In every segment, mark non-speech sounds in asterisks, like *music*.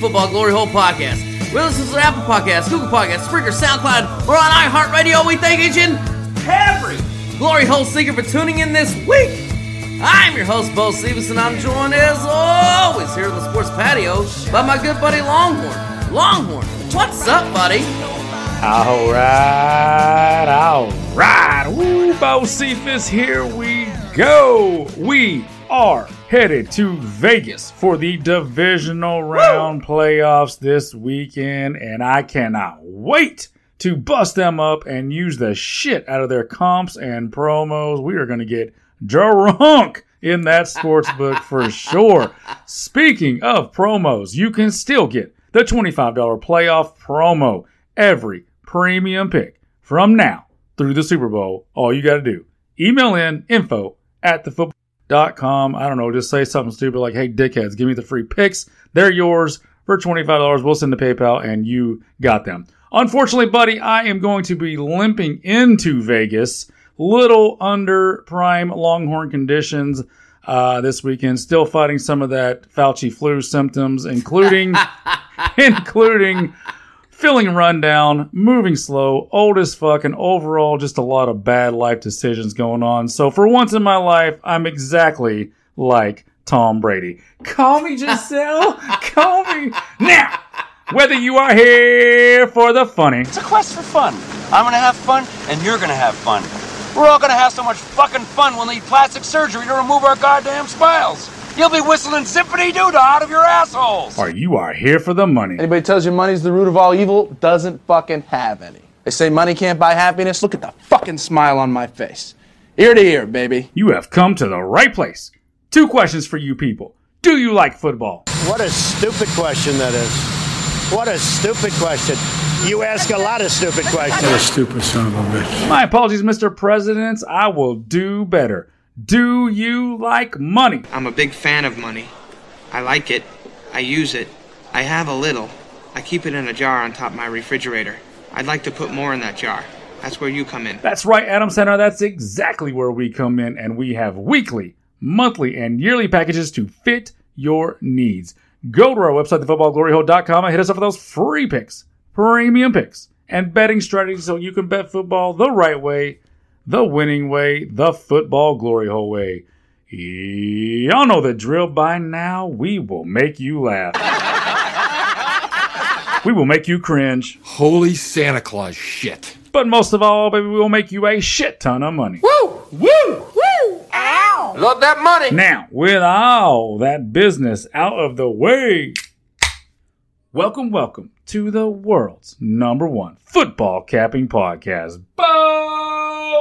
Football Glory Hole Podcast. We're listening to Apple Podcasts, Google Podcasts, Spreaker, SoundCloud, or on iHeartRadio. We thank each and every Glory Hole seeker for tuning in this week. I'm your host, Bo Stevenson. I'm joined, as always, here in the sports patio by my good buddy Longhorn. Longhorn, what's up, buddy? All right, all right. Woo, Bo Cephas, here we go. We are headed to Vegas for the divisional round playoffs this weekend, and I cannot wait to bust them up and use the shit out of their comps and promos. We are going to get drunk in that sports book *laughs* for sure. Speaking of promos, you can still get the $25 playoff promo every premium pick from now through the Super Bowl. All you got to do, email in info at thefootball.com. I don't know, just say something stupid like, hey, dickheads, give me the free picks. They're yours for $25. We'll send the PayPal and you got them. Unfortunately, buddy, I am going to be limping into Vegas, little under prime Longhorn conditions uh, this weekend. Still fighting some of that Fauci flu symptoms, including *laughs* including feeling run down, moving slow, old as fuck, and overall just a lot of bad life decisions going on. So for once in my life, I'm exactly like Tom Brady. Call me Giselle. *laughs* Call me now. Whether you are here for the funny, It's a quest for fun. I'm gonna have fun, and you're gonna have fun. We're all gonna have so much fucking fun we'll need plastic surgery to remove our goddamn smiles. You'll be whistling symphony doodah out of your assholes. or you are here for the money. Anybody tells you money's the root of all evil doesn't fucking have any. They say money can't buy happiness. Look at the fucking smile on my face. Ear to ear, baby. You have come to the right place. Two questions for you people. Do you like football? What a stupid question that is. What a stupid question. You ask a lot of stupid questions. What a stupid son of a bitch. My apologies, Mr. President. I will do better. Do you like money? I'm a big fan of money. I like it. I use it. I have a little. I keep it in a jar on top of my refrigerator. I'd like to put more in that jar. That's where you come in. That's right, Adam Center. That's exactly where we come in, and we have weekly, monthly, and yearly packages to fit your needs. Go to our website, thefootballgloryhole.com, and hit us up for those free picks, premium picks, and betting strategies so you can bet football the right way, the winning way, the football glory hole way. Y'all know the drill by now. We will make you laugh. *laughs* we will make you cringe. Holy Santa Claus shit. But most of all, baby, we will make you a shit ton of money. Woo! Woo! Woo! Ow! Love that money. Now, with all that business out of the way, welcome, welcome to the world's number one football capping podcast.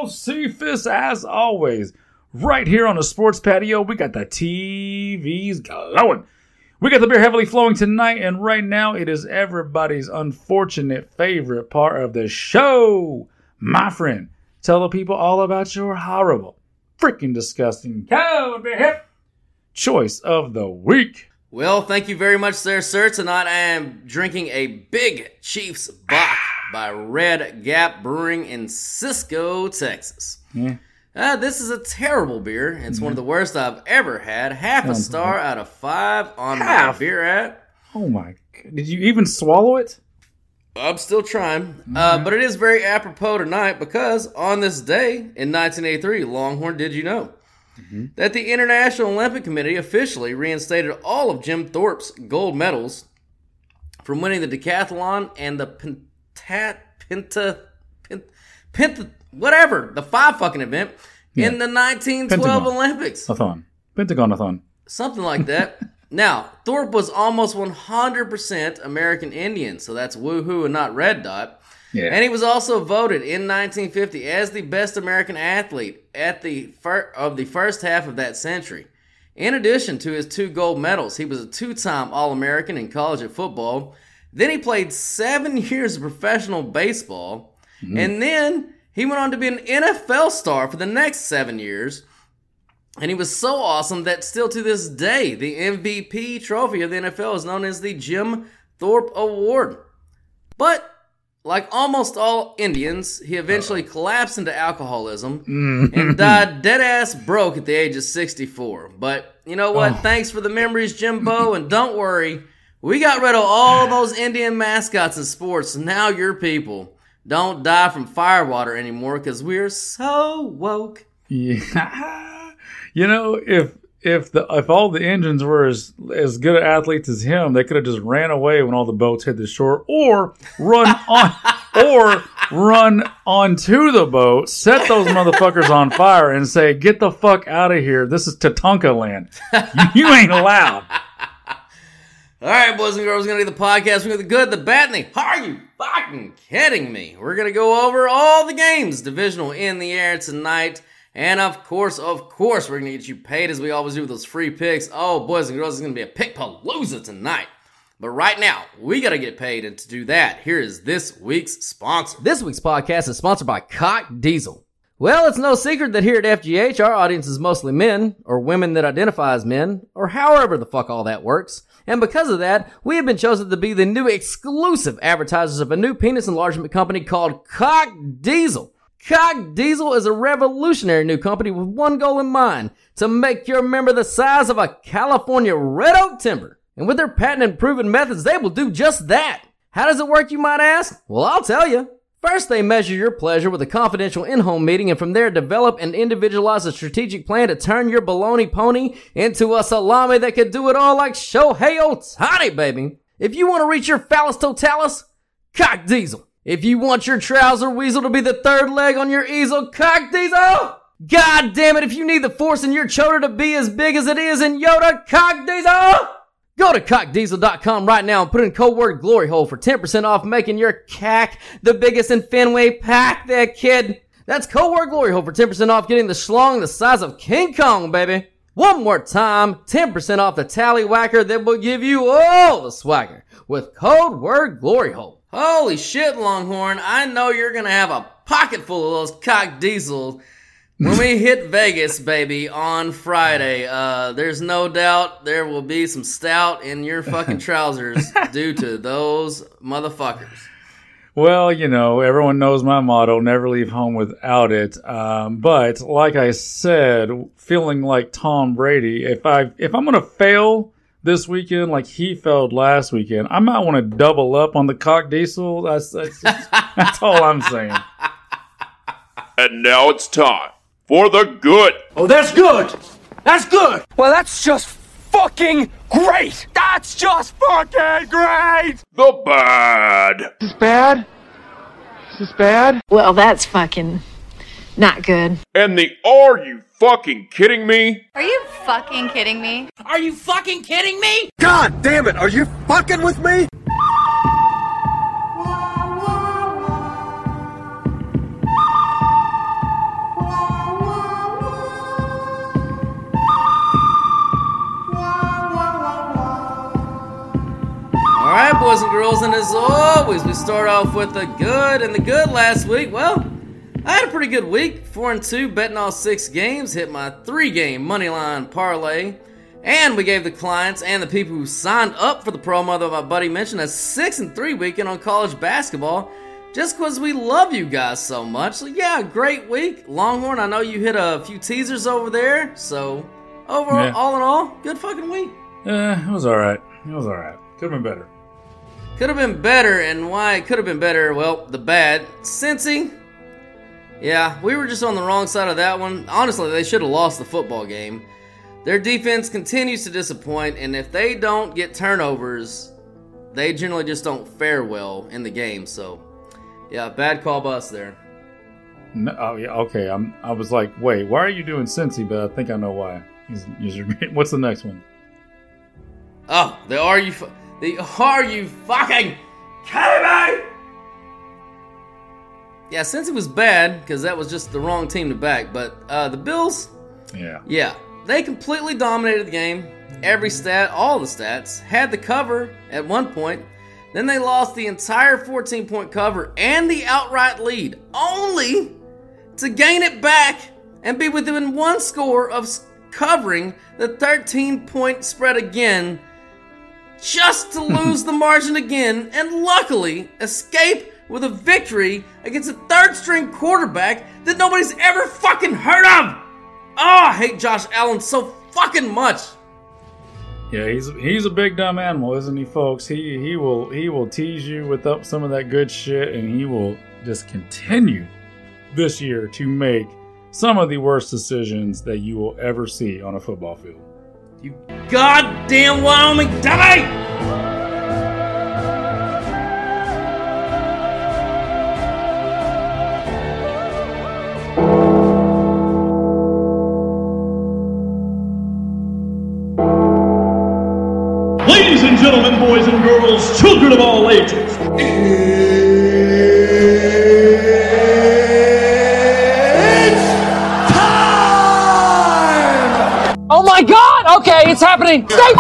Cephas, as always, right here on the sports patio. We got the TVs glowing. We got the beer heavily flowing tonight, and right now it is everybody's unfortunate favorite part of the show. My friend, tell the people all about your horrible, freaking disgusting, cold beer choice of the week. Well, thank you very much, there, sir. Tonight I am drinking a Big Chiefs Bach by Red Gap Brewing in Cisco, Texas. Yeah. Uh, this is a terrible beer. It's one of the worst I've ever had. Half a star out of five on Half? my beer app. Oh my! Did you even swallow it? I'm still trying. Uh, but it is very apropos tonight because on this day in 1983, Longhorn, did you know that the International Olympic Committee officially reinstated all of Jim Thorpe's gold medals from winning the decathlon and the pentat, penta, pent, penta, whatever, the five fucking event in the 1912 Pentagon. Olympics. A-thon. Pentagon-a-thon. Something like that. *laughs* now, Thorpe was almost 100% American Indian, so that's woohoo and not red dot. Yeah. And he was also voted in 1950 as the best American athlete at the fir- of the first half of that century. In addition to his two gold medals, he was a two time All American in college football. Then he played seven years of professional baseball. Mm-hmm. And then he went on to be an NFL star for the next seven years. And he was so awesome that still to this day, the MVP trophy of the NFL is known as the Jim Thorpe Award. But like almost all Indians, he eventually collapsed into alcoholism mm-hmm. and died dead ass broke at the age of 64. But you know what? Oh. Thanks for the memories, Jimbo, and don't worry, we got rid of all those Indian mascots in sports. Now your people don't die from firewater anymore because we're so woke. Yeah. *laughs* you know, if if the if all the engines were as as good athletes as him, they could have just ran away when all the boats hit the shore, or run *laughs* on, or run onto the boat, set those motherfuckers on fire, and say, "Get the fuck out of here! This is Tatanka land. *laughs* You ain't allowed." All right, boys and girls, we're gonna do the podcast. We're the good, the bad, and the. Are you fucking kidding me? We're gonna go over all the games, divisional in the air tonight, and of course, of course, we're gonna get you paid as we always do with those free picks. Oh, boys and girls, it's gonna be a pick palooza tonight. But right now, we gotta get paid, and to do that, here is this week's sponsor. This week's podcast is sponsored by Cock Diesel. Well, it's no secret that here at FGH, our audience is mostly men, or women that identify as men, or however the fuck all that works. And because of that, we have been chosen to be the new exclusive advertisers of a new penis enlargement company called Cock Diesel. Cock Diesel is a revolutionary new company with one goal in mind to make your member the size of a California red oak timber. And with their patent and proven methods, they will do just that. How does it work, you might ask? Well, I'll tell you. First, they measure your pleasure with a confidential in-home meeting and from there develop and individualize a strategic plan to turn your baloney pony into a salami that can do it all like Shohei Ohtani, baby. If you want to reach your phallus totalis, cock diesel. If you want your trouser weasel to be the third leg on your easel, cock diesel! God damn it, if you need the force in your chota to be as big as it is in Yoda, cock diesel! Go to cockdiesel.com right now and put in code word glory hole for 10% off making your cack the biggest in Fenway pack there, kid. That's code word glory hole for 10% off getting the schlong the size of King Kong, baby. One more time, 10% off the tallywhacker that will give you all the swagger with code word glory hole. Holy shit, Longhorn. I know you're gonna have a pocket full of those cock diesel when we hit Vegas, baby, on Friday, uh, there's no doubt there will be some stout in your fucking *laughs* trousers due to those motherfuckers. Well, you know, everyone knows my motto: never leave home without it. Um, but like I said, feeling like Tom Brady, if I if I'm gonna fail this weekend like he failed last weekend, I might want to double up on the cock diesel. That's that's, that's *laughs* all I'm saying. And now it's time for the good. Oh, that's good. That's good. Well, that's just fucking great. That's just fucking great. The bad. Is this bad? Is this bad? Well, that's fucking not good. And the are you fucking kidding me? Are you fucking kidding me? Are you fucking kidding me? God damn it, are you fucking with me? All right, boys and girls, and as always, we start off with the good. And the good last week, well, I had a pretty good week. Four and two, betting all six games, hit my three-game money line parlay, and we gave the clients and the people who signed up for the promo that my buddy mentioned a six and three weekend on college basketball. Just because we love you guys so much. So, yeah, great week. Longhorn, I know you hit a few teasers over there. So, overall, Yeah. all in all, good fucking week. Eh, it was all right. It was all right. Could have been better. Could have been better, and why it could have been better, well, the bad. Cincy, yeah, we were just on the wrong side of that one. Honestly, they should have lost the football game. Their defense continues to disappoint, and if they don't get turnovers, they generally just don't fare well in the game. So, yeah, bad call by us there. No, oh yeah, okay. I'm. I was like, wait, why are you doing Cincy? But I think I know why. He's, he's, *laughs* what's the next one? Oh, the are you fu- the are you fucking kidding me? Yeah, since it was bad because that was just the wrong team to back, but uh, the Bills, Yeah. yeah, they completely dominated the game. Every stat, all the stats, had the cover at one point. Then they lost the entire 14 point cover and the outright lead, only to gain it back and be within one score of covering the 13 point spread again, just to *laughs* lose the margin again and luckily escape with a victory against a third string quarterback that nobody's ever fucking heard of. Oh, I hate Josh Allen so fucking much. Yeah, he's he's a big dumb animal, isn't he, folks? He he will he will tease you with up some of that good shit, and he will just continue this year to make some of the worst decisions that you will ever see on a football field. You goddamn Wyoming dummy! Happening! Stay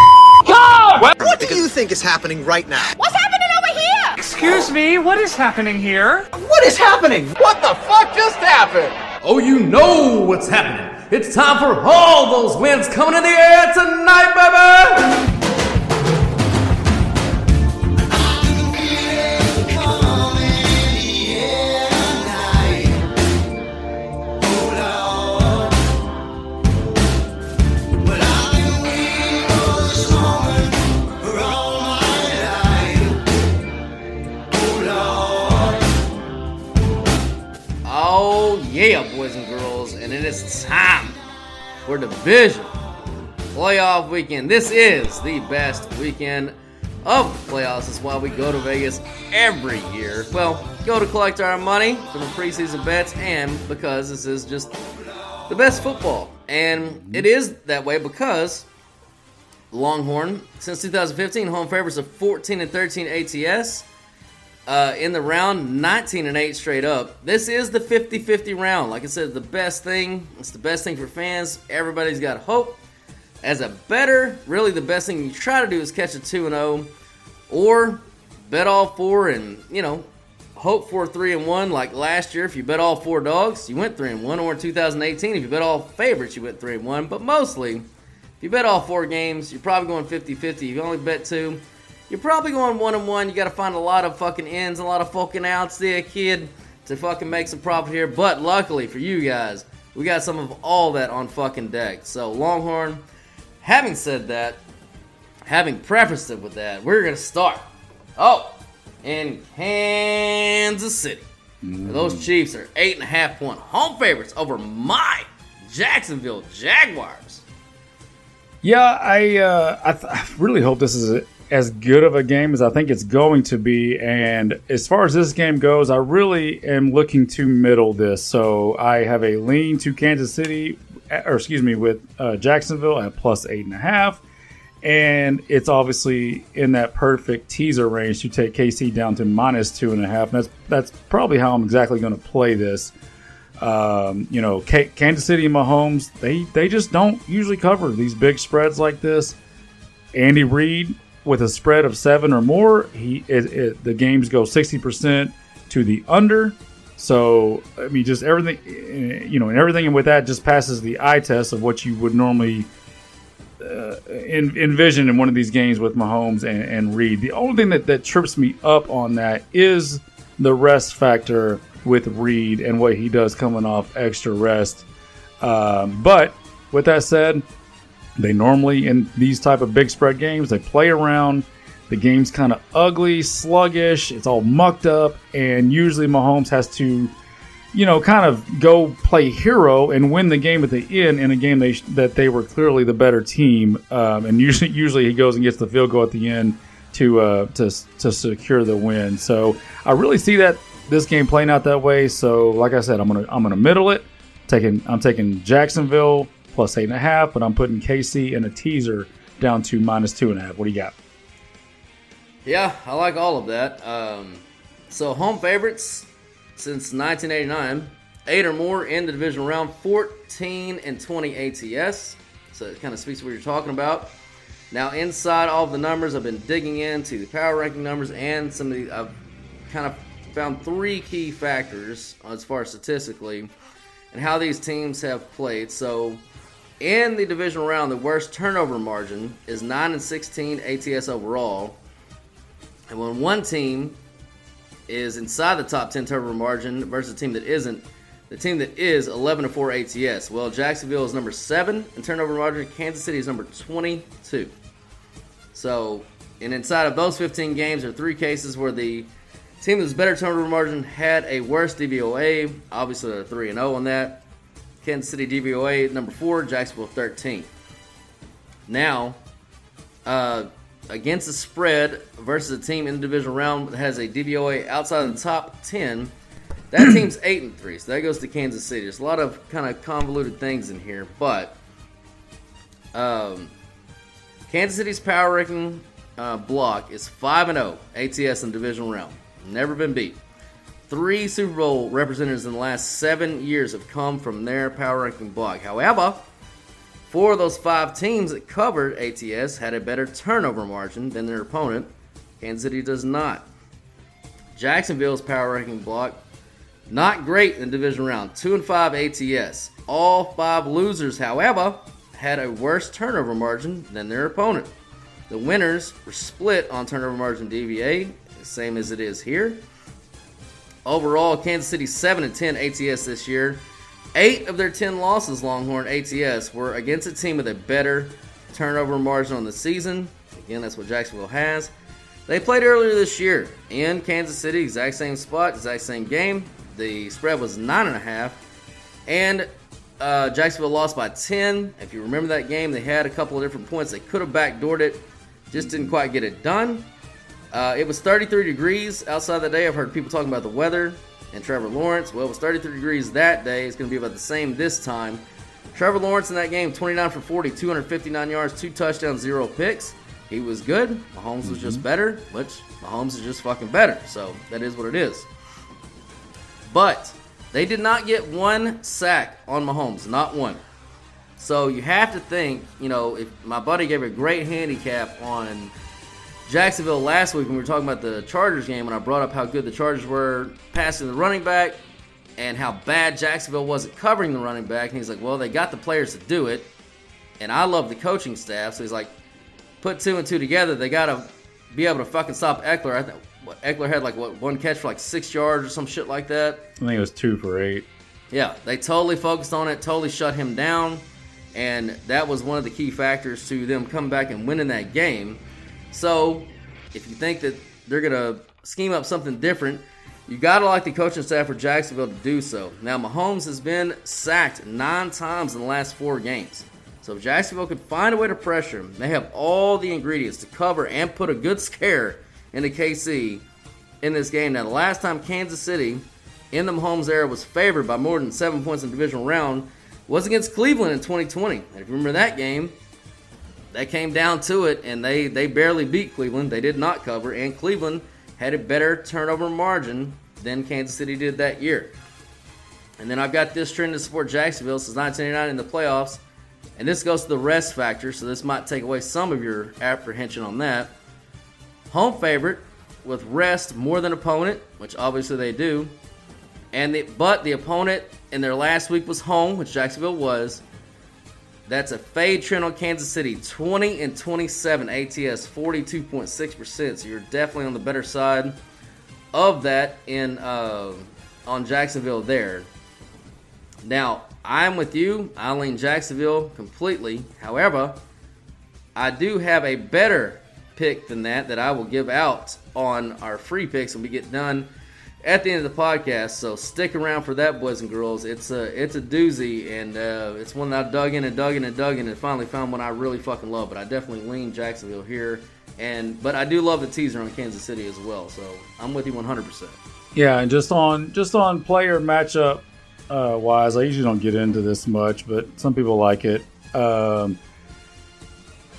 calm! What do you think is happening right now? What's happening over here? Excuse me, what is happening here? What is happening? What the fuck just happened? Oh, you know what's happening. It's time for all those wins coming in the air tonight, baby! Yeah, boys and girls, and it is time for division playoff weekend. This is the best weekend of the playoffs. That's why we go to Vegas every year. Well, go to collect our money from the preseason bets, and because this is just the best football. And it is that way because Longhorn, since 2015, home favorites of 14 and 13 ATS. Uh, in the round, 19 and 8 straight up. This is the 50 50 round. Like I said, the best thing. It's the best thing for fans. Everybody's got hope. As a better, really the best thing you try to do is catch a 2 and 0 or bet all four and, you know, hope for 3 and 1 like last year. If you bet all four dogs, you went 3 and 1 or in 2018 if you bet all favorites, you went 3 and 1, but mostly if you bet all four games, you're probably going 50 50. If you only bet two, you're probably going one and one. You got to find a lot of fucking ins, a lot of fucking outs there, kid, to fucking make some profit here. But luckily for you guys, we got some of all that on fucking deck. So, Longhorn, having said that, having prefaced it with that, we're going to start. Oh, in Kansas City. Those Chiefs are eight and a half point home favorites over my Jacksonville Jaguars. Yeah, I uh, I, th- I really hope this is a, as good of a game as I think it's going to be. And as far as this game goes, I really am looking to middle this. So I have a lean to Kansas City, or excuse me, with uh, Jacksonville at plus eight and a half. And it's obviously in that perfect teaser range to take KC down to minus two and a half. And that's that's probably how I'm exactly going to play this. Um, you know, K- Kansas City and Mahomes, they they just don't usually cover these big spreads like this. Andy Reid with a spread of seven or more, he it, it, the games go sixty percent to the under. So I mean, just everything, eh, you know, and everything with that just passes the eye test of what you would normally uh, en- envision in one of these games with Mahomes and, and Reid. The only thing that, that trips me up on that is the rest factor with Reid and what he does coming off extra rest. Um, but with that said, they normally in these type of big spread games they play around. The game's kind of ugly, sluggish. It's all mucked up, and usually Mahomes has to you know, kind of go play hero and win the game at the end in a game they that they were clearly the better team. Um, and *laughs* usually, usually he goes and gets the field goal at the end to uh, to to secure the win. So I really see that this game playing out that way. So like I said, I'm gonna I'm gonna middle it. Taking I'm taking Jacksonville plus eight and a half, but I'm putting KC in a teaser down to minus two and a half. What do you got? Yeah, I like all of that. Um, so home favorites since 1989, eight or more in the division round, 14 and 20 ATS. So it kind of speaks to what you're talking about. Now, inside all the numbers, I've been digging into the power ranking numbers and some of the. I've kind of found three key factors as far as statistically and how these teams have played. So, in the divisional round, the worst turnover margin is 9 and 16 ATS overall. And when one team is inside the top 10 turnover margin versus a team that isn't, the team that is 11 and 4 ATS. Well, Jacksonville is number 7 in turnover margin, Kansas City is number 22. So, and inside of those 15 games, there are three cases where the team that's better turnover margin had a worse DVOA. Obviously, they're 3 and 0 on that. Kansas City DVOA number 4, Jacksonville 13. Now, uh, against the spread versus a team in the divisional round that has a DVOA outside of the top 10, that *clears throat* team's 8 and 3. So that goes to Kansas City. There's a lot of kind of convoluted things in here, but um, Kansas City's power ranking uh, block is 5 and 0 ATS in division round. Never been beat. Three Super Bowl representatives in the last seven years have come from their power ranking block. However, four of those five teams that covered ATS had a better turnover margin than their opponent. Kansas City does not. Jacksonville's power ranking block, not great in the division round. Two and five ATS. All five losers, however, had a worse turnover margin than their opponent. The winners were split on turnover margin DVA, same as it is here. Overall, Kansas City 7 and 10 ATS this year. Eight of their 10 losses, Longhorn ATS, were against a team with a better turnover margin on the season. Again, that's what Jacksonville has. They played earlier this year in Kansas City, exact same spot, exact same game. The spread was 9.5. And uh, Jacksonville lost by 10. If you remember that game, they had a couple of different points. They could have backdoored it, just didn't quite get it done. Uh, it was 33 degrees outside the day. I've heard people talking about the weather and Trevor Lawrence. Well, it was 33 degrees that day. It's going to be about the same this time. Trevor Lawrence in that game, 29 for 40, 259 yards, two touchdowns, zero picks. He was good. Mahomes mm-hmm. was just better, which Mahomes is just fucking better. So that is what it is. But they did not get one sack on Mahomes, not one. So you have to think, you know, if my buddy gave a great handicap on Jacksonville last week when we were talking about the Chargers game, and I brought up how good the Chargers were passing the running back and how bad Jacksonville was at covering the running back. And he's like, well, they got the players to do it. And I love the coaching staff. So he's like, put two and two together. They got to be able to fucking stop Ekeler. I think Ekeler had like what one catch for like six yards or some shit like that. I think it was two for eight. Yeah, they totally focused on it, totally shut him down, and that was one of the key factors to them coming back and winning that game. So, if you think that they're gonna scheme up something different, you gotta like the coaching staff for Jacksonville to do so. Now, Mahomes has been sacked nine times in the last four games. So if Jacksonville could find a way to pressure him, they have all the ingredients to cover and put a good scare into KC in this game. Now, the last time Kansas City in the Mahomes era was favored by more than seven points in the divisional round was against Cleveland in 2020. And if you remember that game, they came down to it and they, they barely beat Cleveland. They did not cover, and Cleveland had a better turnover margin than Kansas City did that year. And then I've got this trend to support Jacksonville since 1989 in the playoffs. And this goes to the rest factor, so this might take away some of your apprehension on that. Home favorite with rest more than opponent, which obviously they do. And the, but the opponent in their last week was home, which Jacksonville was. That's a fade trend on Kansas City, 20 and 27 ATS, 42.6%. So you're definitely on the better side of that in uh, on Jacksonville there. Now I'm with you. I lean Jacksonville completely. However, I do have a better pick than that that I will give out on our free picks when we get done at the end of the podcast. So stick around for that, boys and girls. It's a it's a doozy, and uh, it's one that I dug in and dug in and dug in, and finally found one I really fucking love. But I definitely lean Jacksonville here, and but I do love the teaser on Kansas City as well. So I'm with you 100. percent Yeah, and just on just on player matchup uh, wise, I usually don't get into this much, but some people like it. Um,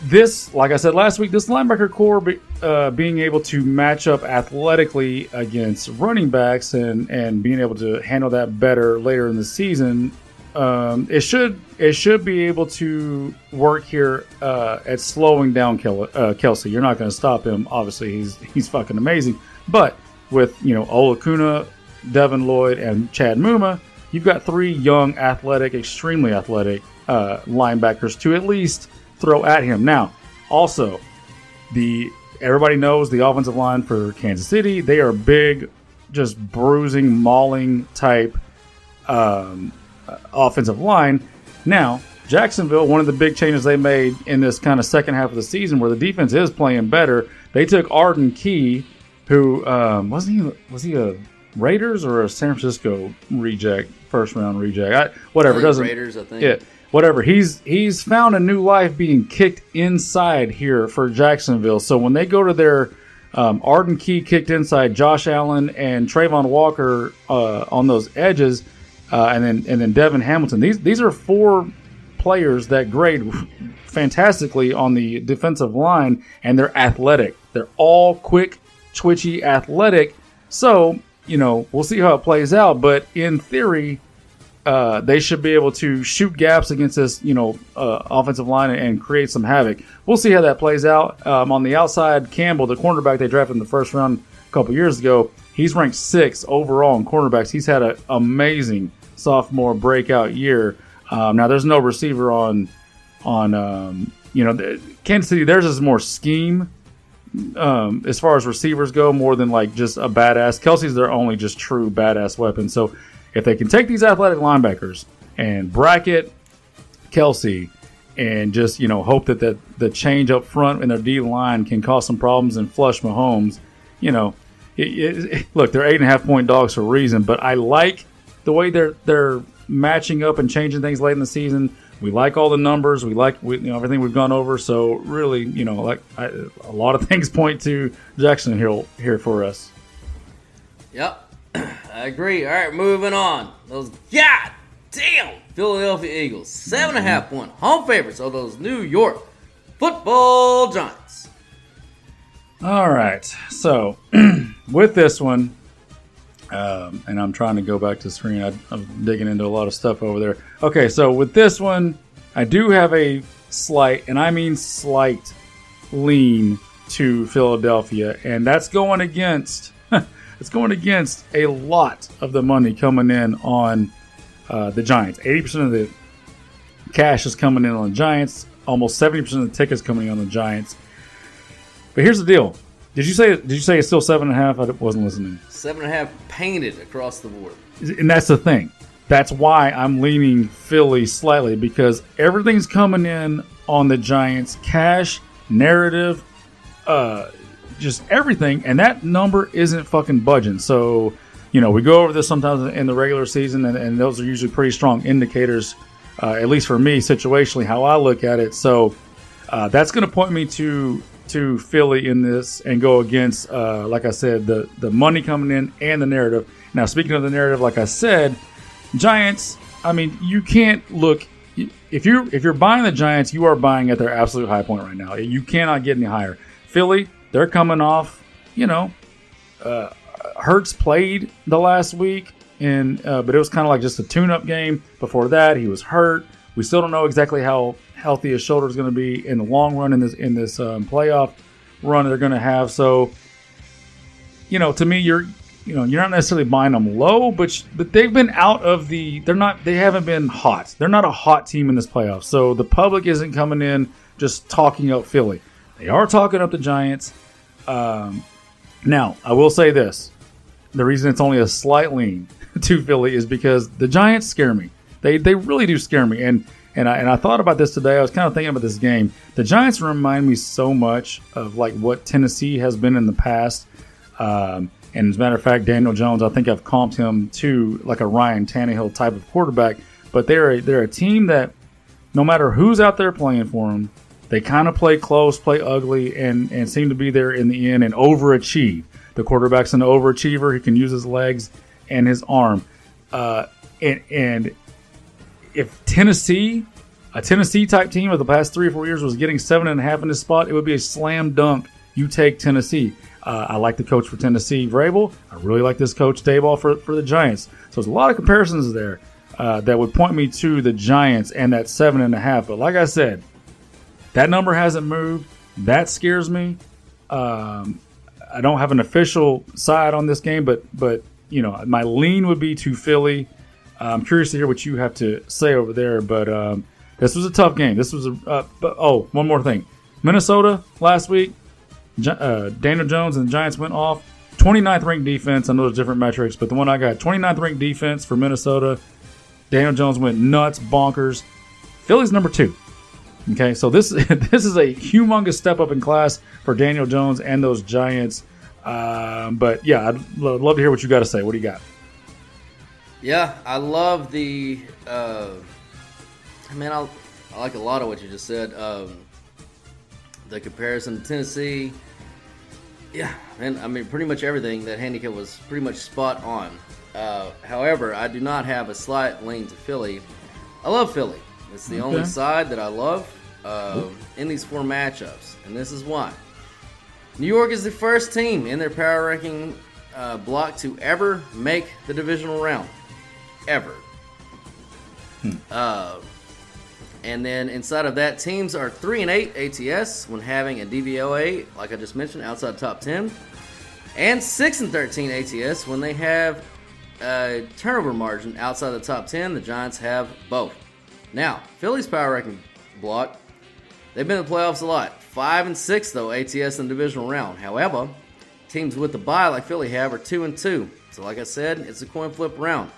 this, like I said last week, this linebacker corps be, uh, being able to match up athletically against running backs and, and being able to handle that better later in the season um, it should it should be able to work here uh, at slowing down Kel- uh, Kelce. You're not going to stop him. Obviously, he's he's fucking amazing. But with you know Oluokun, Devin Lloyd, and Chad Muma, you've got three young, athletic, extremely athletic uh, linebackers to at least throw at him. Now, also the everybody knows the offensive line for Kansas City. They are big, just bruising, mauling type um, uh, offensive line. Now, Jacksonville, one of the big changes they made in this kind of second half of the season, where the defense is playing better, they took Arden Key, who um, wasn't he was he a Raiders or a San Francisco reject, first round reject, I, whatever. I doesn't Raiders, I think. Yeah, whatever. He's he's found a new life being kicked inside here for Jacksonville. So when they go to their um, Arden Key kicked inside, Josh Allen and Travon Walker uh, on those edges, uh, and then and then Devin Hamilton. These these are four players that grade fantastically on the defensive line, and they're athletic. They're all quick, twitchy, athletic. So you know we'll see how it plays out. But in theory, uh, they should be able to shoot gaps against this, you know, uh, offensive line and create some havoc. We'll see how that plays out. Um, on the outside, Campbell, the cornerback they drafted in the first round a couple years ago, he's ranked sixth overall in cornerbacks. He's had an amazing sophomore breakout year. Um, now, there's no receiver on on um, you know the, Kansas City. Theirs is more scheme um, as far as receivers go, more than like just a badass. Kelce's their only just true badass weapon. So if they can take these athletic linebackers and bracket Kelce and just you know hope that the, the change up front in their D line can cause some problems and flush Mahomes, you know, it, it, look they're eight and a half point dogs for a reason. But I like the way they're they're matching up and changing things late in the season. We like all the numbers. We like we, you know, everything we've gone over. So really, you know, like I, a lot of *laughs* things point to Jackson here here for us. Yep. I agree. All right, moving on. Those god damn Philadelphia Eagles, seven and a half point home favorites of those New York Football Giants. All right. So *clears throat* with this one, um, and I'm trying to go back to the screen. I, I'm digging into a lot of stuff over there. Okay, so with this one, I do have a slight, and I mean slight, lean to Philadelphia, and that's going against. It's going against a lot of the money coming in on uh, the Giants. 80% of the cash is coming in on the Giants. Almost 70% of the tickets coming in on the Giants. But here's the deal. Did you say did you say it's still seven and a half? I wasn't listening. Seven and a half painted across the board. And that's the thing. That's why I'm leaning Philly slightly because everything's coming in on the Giants. Cash, narrative, uh, just everything, and that number isn't fucking budging. So, you know, we go over this sometimes in the regular season, and, and those are usually pretty strong indicators, uh, at least for me, situationally, how I look at it. So, uh, that's going to point me to to Philly in this and go against, uh, like I said, the the money coming in and the narrative. Now, speaking of the narrative, like I said, Giants. I mean, you can't look if you if you're buying the Giants, you are buying at their absolute high point right now. You cannot get any higher. Philly, they're coming off. You know, uh, Hurts played the last week, and uh, but it was kind of like just a tune-up game. Before that, he was hurt. We still don't know exactly how healthy his shoulder is going to be in the long run in this in this um, playoff run they're going to have. So, you know, to me, you're you know you're not necessarily buying them low, but but they've been out of the they're not they haven't been hot. They're not a hot team in this playoff. So the public isn't coming in just talking up Philly. They are talking up the Giants. Um, now, I will say this: the reason it's only a slight lean *laughs* to Philly is because the Giants scare me. They they really do scare me. And and I and I thought about this today. I was kind of thinking about this game. The Giants remind me so much of like what Tennessee has been in the past. Um, and as a matter of fact, Daniel Jones, I think I've comped him to like a Ryan Tannehill type of quarterback. But they're a, they're a team that no matter who's out there playing for them, they kind of play close, play ugly, and and seem to be there in the end and overachieve. The quarterback's an overachiever. He can use his legs and his arm. Uh, and and if Tennessee, a Tennessee type team of the past three or four years was getting seven and a half in this spot, it would be a slam dunk. You take Tennessee. Uh, I like the coach for Tennessee, Vrabel. I really like this coach Daboll for, for the Giants. So there's a lot of comparisons there. uh, that would point me to the Giants and that seven and a half. But like I said, that number hasn't moved. That scares me. Um, I don't have an official side on this game, but but you know my lean would be to Philly. I'm curious to hear what you have to say over there, but um, this was a tough game. This was a uh, but, oh one more thing, Minnesota last week. Uh, Daniel Jones and the Giants went off. 29th ranked defense. I know there's different metrics, but the one I got 29th ranked defense for Minnesota. Daniel Jones went nuts, bonkers. Philly's number two. Okay, so this *laughs* this is a humongous step up in class for Daniel Jones and those Giants. Um, but yeah, I'd lo- love to hear what you got to say. What do you got? Yeah, I love the. Uh, I mean, I, I like a lot of what you just said. Um, the comparison to Tennessee. Yeah, and I mean, pretty much everything that handicap was pretty much spot on. Uh, however, I do not have a slight lean to Philly. I love Philly. It's the only side that I love um, in these four matchups, and this is why. New York is the first team in their power ranking uh, block to ever make the divisional round, ever. Uh, and then inside of that, teams are three and eight ATS when having a DVOA, like I just mentioned, outside top ten, and six and thirteen ATS when they have a turnover margin outside the top ten. The Giants have both. Now, Philly's power ranking block, they've been in the playoffs a lot. Five and six though ATS in the divisional round. However, teams with the bye like Philly have are two and two. So, like I said, it's a coin flip round.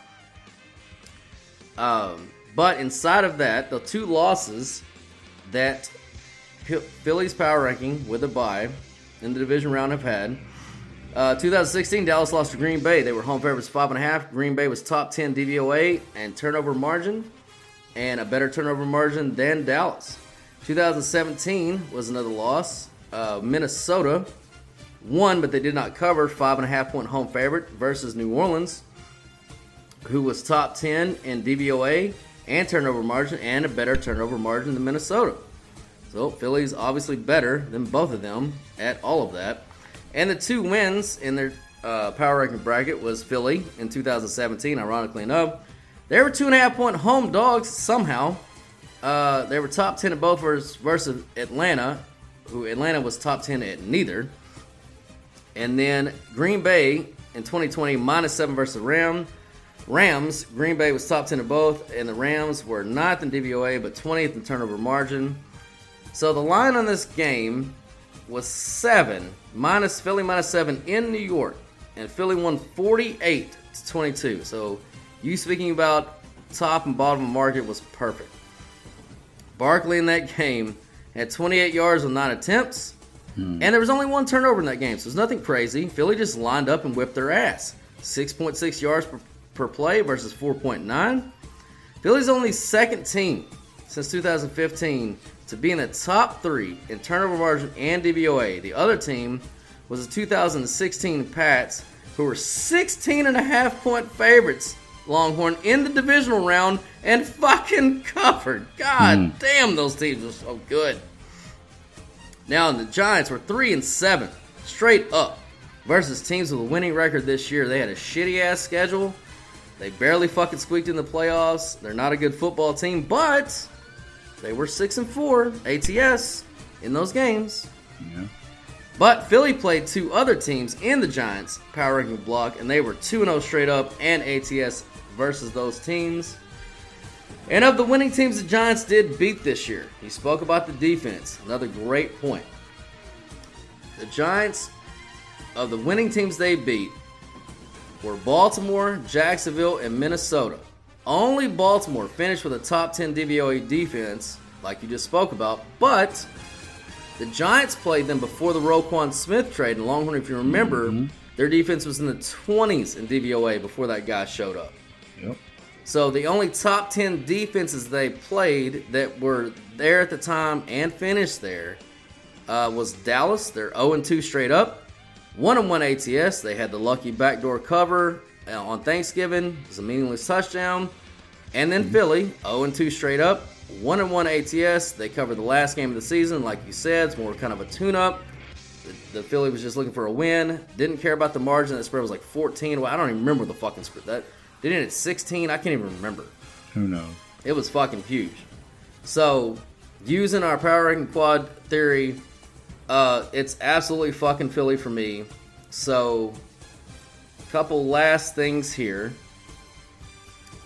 Um, but inside of that, the two losses that Philly's power ranking with a bye in the division round have had. Uh, 2016, Dallas lost to Green Bay. They were home favorites five and a half. Green Bay was top 10 DVOA and turnover margin, and a better turnover margin than Dallas. 2017 was another loss. Uh, Minnesota won, but they did not cover. Five and a half point home favorite versus New Orleans who was top 10 in DVOA and turnover margin and a better turnover margin than Minnesota. So Philly's obviously better than both of them at all of that. And the two wins in their uh, power ranking bracket was Philly in 2017, ironically enough. They were two and a half point home dogs somehow. Uh, they were top 10 at both versus, Atlanta, who Atlanta was top 10 at neither. And then Green Bay in 2020, minus seven versus Ram. Rams, Green Bay was top 10 in both, and the Rams were ninth in DVOA, but 20th in turnover margin. So the line on this game was seven, minus Philly minus seven in New York, and Philly won 48 to 22. So you speaking about top and bottom market was perfect. Barkley in that game had 28 yards on nine attempts, hmm. and there was only one turnover in that game, so it's nothing crazy. Philly just lined up and whipped their ass. 6.6 yards per, per play versus 4.9. Philly's only second team since 2015 to be in the top three in turnover margin and DVOA. The other team was the 2016 Pats, who were 16 and a half point favorites, Longhorn, in the divisional round and fucking covered. God hmm. damn, those teams are so good. Now the Giants were three and seven straight up versus teams with a winning record this year. They had a shitty ass schedule. They barely fucking squeaked in the playoffs. They're not a good football team, but they were six and four ATS in those games. Yeah. But Philly played two other teams in the Giants power ranking block, and they were 2 0 straight up and ATS versus those teams. And of the winning teams the Giants did beat this year, he spoke about the defense. Another great point. The Giants, of the winning teams they beat, were Baltimore, Jacksonville, and Minnesota. Only Baltimore finished with a top 10 DVOA defense, like you just spoke about, but the Giants played them before the Roquan Smith trade. And Longhorn, if you remember, mm-hmm. their defense was in the 20s in DVOA before that guy showed up. So the only top 10 defenses they played that were there at the time and finished there uh, was Dallas. They're 0 2 straight up. 1 1 ATS. They had the lucky backdoor cover uh, on Thanksgiving. It was a meaningless touchdown. And then Philly, 0 2 straight up. 1 1 ATS. They covered the last game of the season. Like you said, it's more kind of a tune up. The, the Philly was just looking for a win. Didn't care about the margin. That spread was like 14. Well, I don't even remember the fucking spread. That did it at 16. I can't even remember. Who knows? It was fucking huge. So, using our power ranking quad theory, uh, it's absolutely fucking Philly for me. So, couple last things here.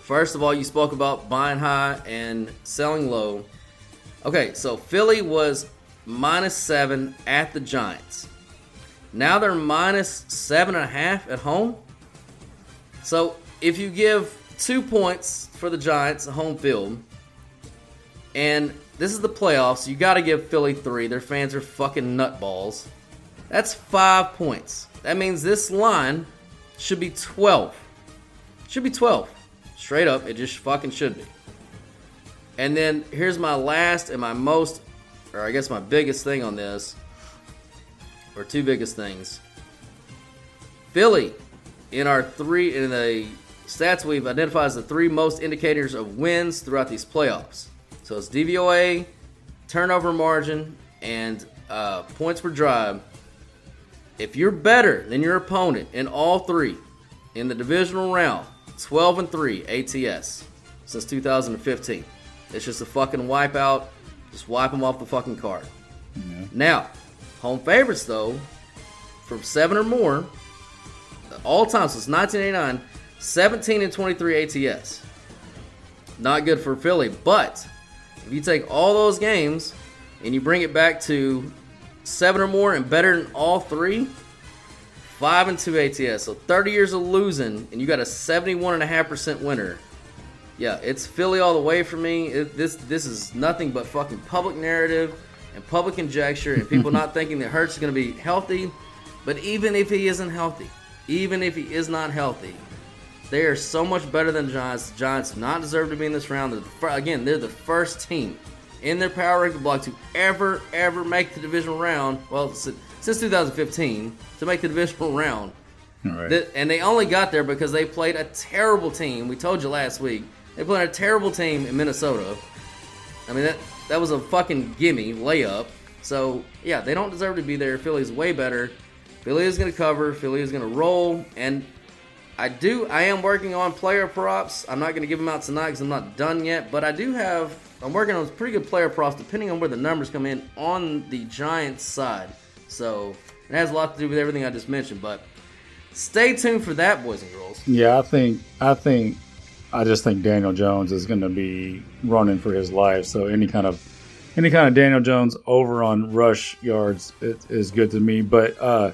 First of all, you spoke about buying high and selling low. Okay, so Philly was minus seven at the Giants. Now they're minus seven and a half at home. So if you give two points for the Giants home field, and this is the playoffs, you got to give Philly three. Their fans are fucking nutballs. That's five points. That means this line should be 12. Should be 12. Straight up, it just fucking should be. And then here's my last and my most, or I guess my biggest thing on this, or two biggest things. Philly, in our three, in the stats we've identified as the three most indicators of wins throughout these playoffs. So it's DVOA, turnover margin, and uh, points per drive. If you're better than your opponent in all three in the divisional round, 12 and 3 ATS since 2015. It's just a fucking wipeout. Just wipe them off the fucking card. Now, home favorites though, from seven or more, all time since 1989, 17 and 23 ATS. Not good for Philly, but if you take all those games and you bring it back to seven or more and better than all three, five and two ATS. So 30 years of losing, and you got a 71.5% winner. Yeah, it's Philly all the way for me. It, this this is nothing but fucking public narrative and public conjecture, and people not *laughs* thinking that Hurts is going to be healthy. But even if he isn't healthy, even if he is not healthy, they are so much better than the Giants. The Giants do not deserve to be in this round. They're the fir- again, they're the first team in their power ranking block to ever, ever make the divisional round. Well, since, since 2015 to make the divisional *laughs* round. Right. Th- and they only got there because they played a terrible team. We told you last week they played a terrible team in Minnesota. I mean that that was a fucking gimme layup. So yeah, they don't deserve to be there. Philly's way better. Philly is going to cover. Philly is going to roll. And I do. I am working on player props. I'm not going to give them out tonight because I'm not done yet. But I do have. I'm working on pretty good player props depending on where the numbers come in on the Giants side. So it has a lot to do with everything I just mentioned. But stay tuned for that, boys and girls. Yeah, I think I think I just think Daniel Jones is going to be running for his life. So any kind of any kind of Daniel Jones over on rush yards is, good to me. But uh,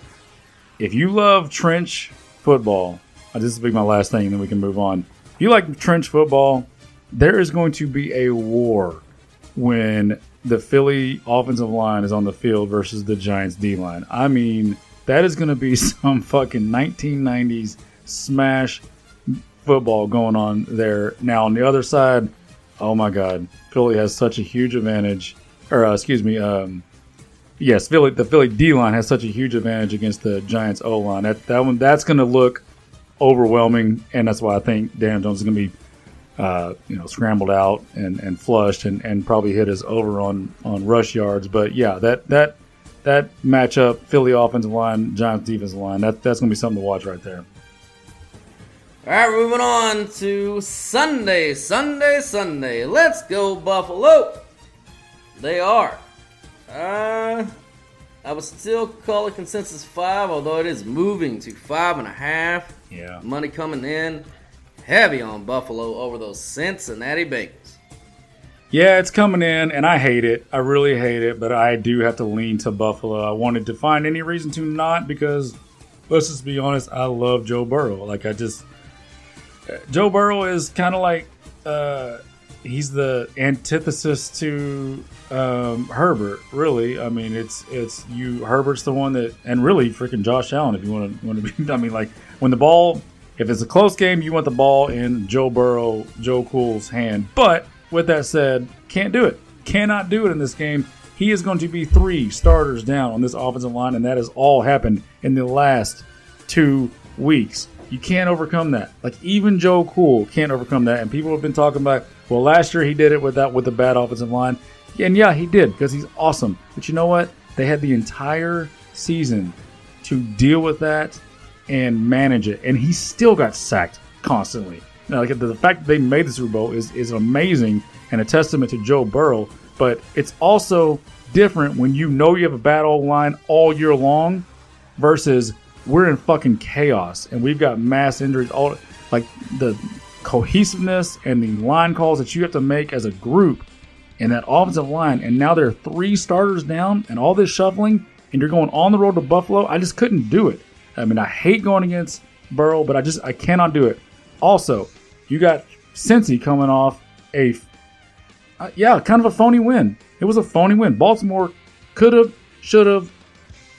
if you love trench football, this will be my last thing, and then we can move on. You like trench football, there is going to be a war when the Philly offensive line is on the field versus the Giants D line. I mean, that is going to be *laughs* some fucking 1990s smash football going on there. Now, on the other side, oh my God, Philly has such a huge advantage. Or, uh, excuse me, um, yes, Philly, the Philly D line has such a huge advantage against the Giants O line. That, that one, that's going to look overwhelming, and that's why I think Daniel Jones is going to be uh, you know, scrambled out and, and flushed and, and probably hit his over on, on rush yards. But yeah, that that that matchup, Philly offensive line, Giants defensive line, that that's gonna be something to watch right there. All right, moving on to Sunday, Sunday, Sunday. Let's go Buffalo. They are. Uh, I would still call it consensus five, although it is moving to five and a half. Yeah. Money coming in heavy on Buffalo over those Cincinnati Bengals. Yeah, it's coming in, and I hate it. I really hate it, but I do have to lean to Buffalo. I wanted to find any reason to not because, let's just be honest, I love Joe Burrow. Like, I just. Joe Burrow is kind of like. Uh, he's the antithesis to um, Herbert, really. I mean, it's it's you. Herbert's the one that, and really, freaking Josh Allen. If you want to want to be, *laughs* I mean, like when the ball if it's a close game, you want the ball in Joe Burrow, Joe Cool's hand. But with that said, can't do it. Cannot do it in this game. He is going to be three starters down on this offensive line, and that has all happened in the last two weeks. You can't overcome that. Like even Joe Cool can't overcome that. And people have been talking about, well, last year he did it without with a bad offensive line. And yeah, he did because he's awesome. But you know what? They had the entire season to deal with that and manage it. And he still got sacked constantly. Now, like the, the fact that they made the Super Bowl is is amazing and a testament to Joe Burrow. But it's also different when you know you have a bad old line all year long versus we're in fucking chaos and we've got mass injuries. All like the cohesiveness and the line calls that you have to make as a group in that offensive line, and now there are three starters down and all this shuffling, and you're going on the road to Buffalo. I just couldn't do it. I mean, I hate going against Burrow, but I just I cannot do it. Also, you got Cincy coming off a uh, yeah, kind of a phony win. It was a phony win. Baltimore could have, should have,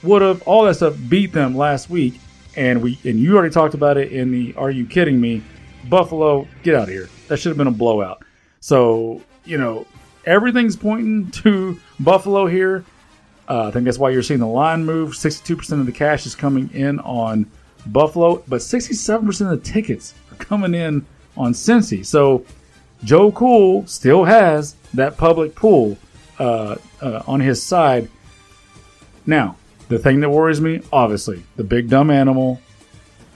would have, all that stuff beat them last week, and we and you already talked about it in the "Are you kidding me?" Buffalo, get out of here. That should have been a blowout. So you know everything's pointing to Buffalo here. Uh, I think that's why you're seeing the line move. 62% of the cash is coming in on Buffalo, but 67% of the tickets are coming in on Cincy. So Joe Cool still has that public pool uh, uh, on his side. Now, the thing that worries me, obviously, the big dumb animal.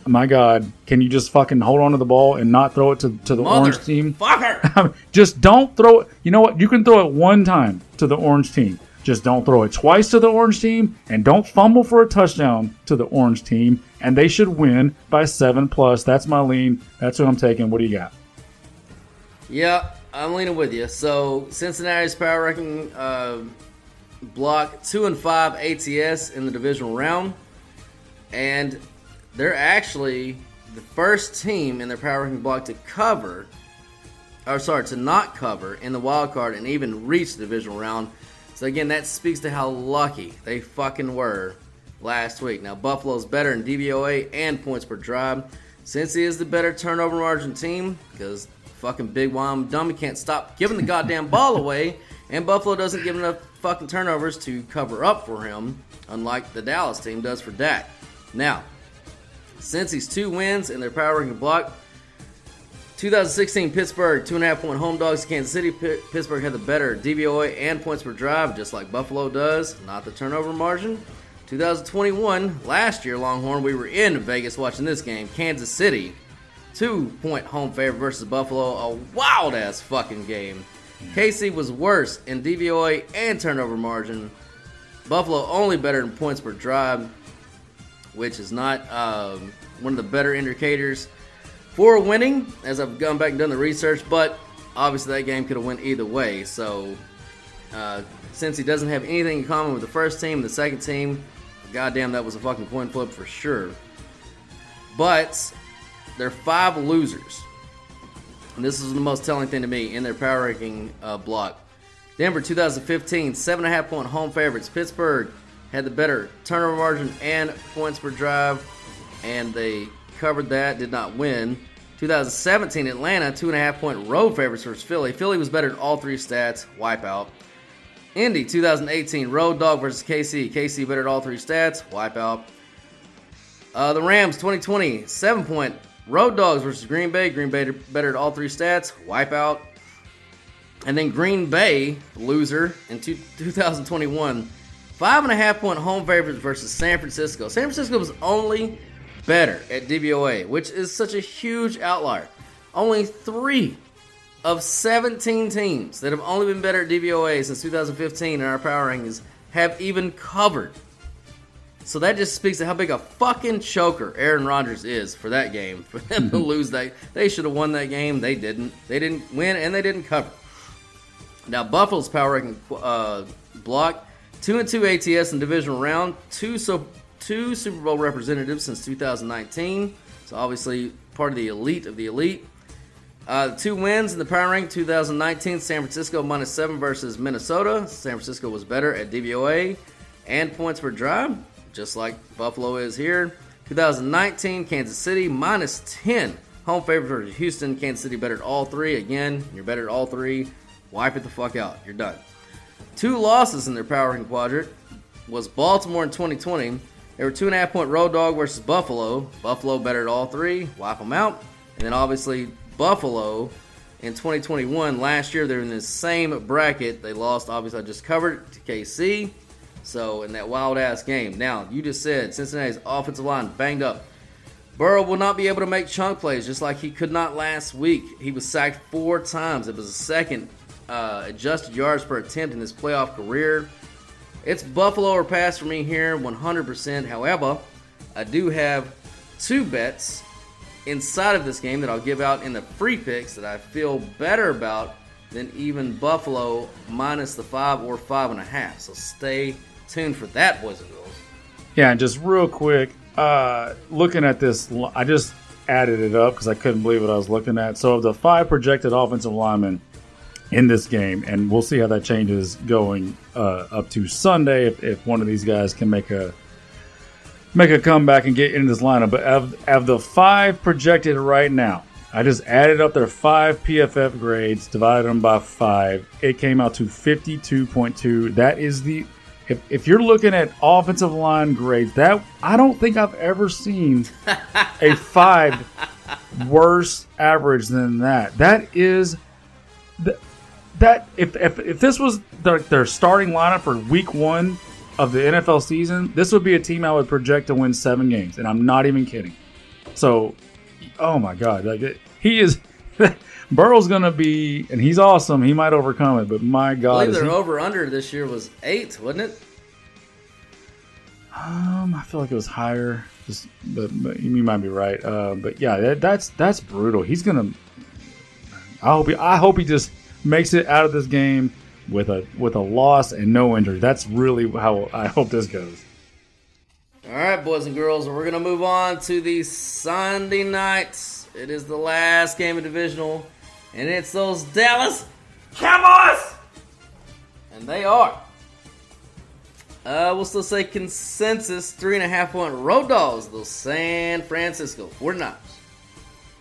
My God, can you just fucking hold on to the ball and not throw it to, to the orange team? Fucker! *laughs* just don't throw it. You know what? You can throw it one time to the orange team. Just don't throw it twice to the orange team, and don't fumble for a touchdown to the orange team. And they should win by seven plus. That's my lean. That's what I'm taking. What do you got? Yeah, I'm leaning with you. So Cincinnati's power ranking uh, block two and five ATS in the divisional round, and they're actually the first team in their power ranking block to cover, or sorry, to not cover in the wild card and even reach the divisional round. So again, that speaks to how lucky they fucking were last week. Now Buffalo's better in DVOA and points per drive. Cincy is the better turnover margin team, because fucking big wom dummy can't stop giving the goddamn ball *laughs* away, and Buffalo doesn't give enough fucking turnovers to cover up for him, unlike the Dallas team does for Dak. Now, Cincy's two wins in their power ranking block, 2016 Pittsburgh, two and a half point home dogs to Kansas City. P- Pittsburgh had the better DVOA and points per drive, just like Buffalo does, not the turnover margin. 2021, last year, Longhorn, we were in Vegas watching this game. Kansas City, two point home favorite versus Buffalo, a wild ass fucking game. KC was worse in DVOA and turnover margin. Buffalo only better in points per drive, which is not um, one of the better indicators for winning, as I've gone back and done the research. But obviously, that game could have went either way. So, uh, Cincy doesn't have anything in common with the first team, and the second team, goddamn, that was a fucking coin flip for sure. But they're five losers. And this is the most telling thing to me in their power ranking uh, block. Denver 2015, seven and a half point home favorites. Pittsburgh had the better turnover margin and points per drive, and they covered that, did not win. 2017, Atlanta, two and a half point road favorites versus Philly. Philly was better in all three stats, wipeout. Indy 2018, road dog versus KC. KC better at all three stats, wipeout. Uh, the Rams 2020, seven point road dogs versus Green Bay. Green Bay better at all three stats, wipeout. And then Green Bay, loser, in two, 2021, five and a half point home favorites versus San Francisco. San Francisco was only better at DVOA, which is such a huge outlier. Only three of 17 teams that have only been better at DVOA since 2015 in our power rankings have even covered. So that just speaks to how big a fucking choker Aaron Rodgers is for that game. For them to lose that, they should have won that game. They didn't. They didn't win, and they didn't cover. Now Buffalo's power ranking uh, block two and two ATS in divisional round, two so two Super Bowl representatives since 2019. So obviously part of the elite of the elite. Uh, two wins in the power rank 2019 San Francisco minus seven versus Minnesota. San Francisco was better at DVOA and points per drive, just like Buffalo is here. 2019 Kansas City minus 10 home favorite versus Houston. Kansas City better at all three. Again, you're better at all three. Wipe it the fuck out. You're done. Two losses in their power rank quadrant was Baltimore in 2020. They were two and a half point road dog versus Buffalo. Buffalo better at all three. Wipe them out. And then obviously Buffalo in 2021. Last year, they're in the same bracket. They lost, obviously, I just covered to KC. So, in that wild ass game. Now, you just said Cincinnati's offensive line banged up. Burrow will not be able to make chunk plays just like he could not last week. He was sacked four times. It was the second uh, adjusted yards per attempt in his playoff career. It's Buffalo or pass for me here, 100%. However, I do have two bets inside of this game that I'll give out in the free picks that I feel better about than even Buffalo minus the five or five and a half. So stay tuned for that, boys and girls. Yeah, and just real quick, uh, looking at this, I just added it up because I couldn't believe what I was looking at. So of the five projected offensive linemen in this game, and we'll see how that changes going uh, up to Sunday if, if one of these guys can make a make a comeback and get into this lineup. But of, of the five projected right now, I just added up their five PFF grades, divided them by five. It came out to 52.2. That is the if, if you're looking at offensive line grades, that I don't think I've ever seen *laughs* a five worse average than that. That is that, that if, if if this was their, their starting lineup for week one of the NFL season, this would be a team I would project to win seven games, and I'm not even kidding. So, oh my god, like it, he is. *laughs* Burrow's gonna be, and he's awesome. He might overcome it, but my I God, believe their he- over under this year was eight, wasn't it? Um, I feel like it was higher. Just, but, but you might be right. Uh, but yeah, that, that's that's brutal. He's gonna. I hope he. I hope he just makes it out of this game with a with a loss and no injury. That's really how I hope this goes. All right, boys and girls, we're gonna move on to the Sunday nights. It is the last game of divisional, and it's those Dallas Cowboys, and they are. Uh, we'll still say consensus three and a half point road dogs. Those San Francisco 49ers.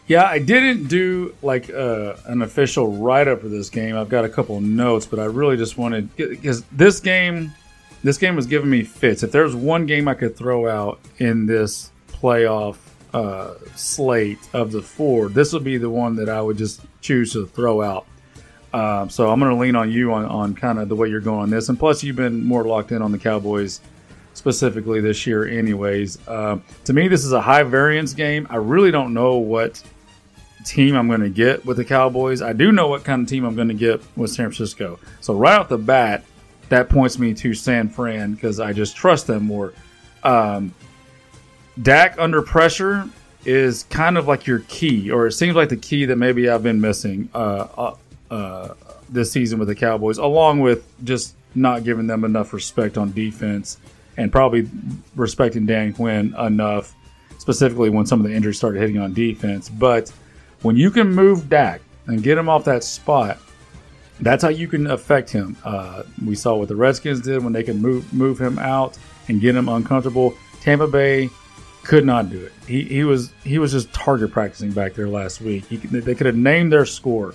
Yeah, I didn't do like uh, an official write up for this game. I've got a couple notes, but I really just wanted because this game, this game was giving me fits. If there's one game I could throw out in this playoff uh, slate of the four, this would be the one that I would just choose to throw out. Um, so I'm going to lean on you on, on kind of the way you're going on this, and plus you've been more locked in on the Cowboys specifically this year, anyways. Um, to me, this is a high variance game. I really don't know what team I'm going to get with the Cowboys. I do know what kind of team I'm going to get with San Francisco. So right off the bat, that points me to San Fran because I just trust them more. Um, Dak under pressure is kind of like your key, or it seems like the key that maybe I've been missing uh, uh, uh, this season with the Cowboys, along with just not giving them enough respect on defense and probably respecting Dan Quinn enough, specifically when some of the injuries started hitting on defense. But when you can move Dak and get him off that spot, that's how you can affect him. Uh, we saw what the Redskins did when they could move move him out and get him uncomfortable. Tampa Bay could not do it. He, he was he was just target practicing back there last week. He, they could have named their score.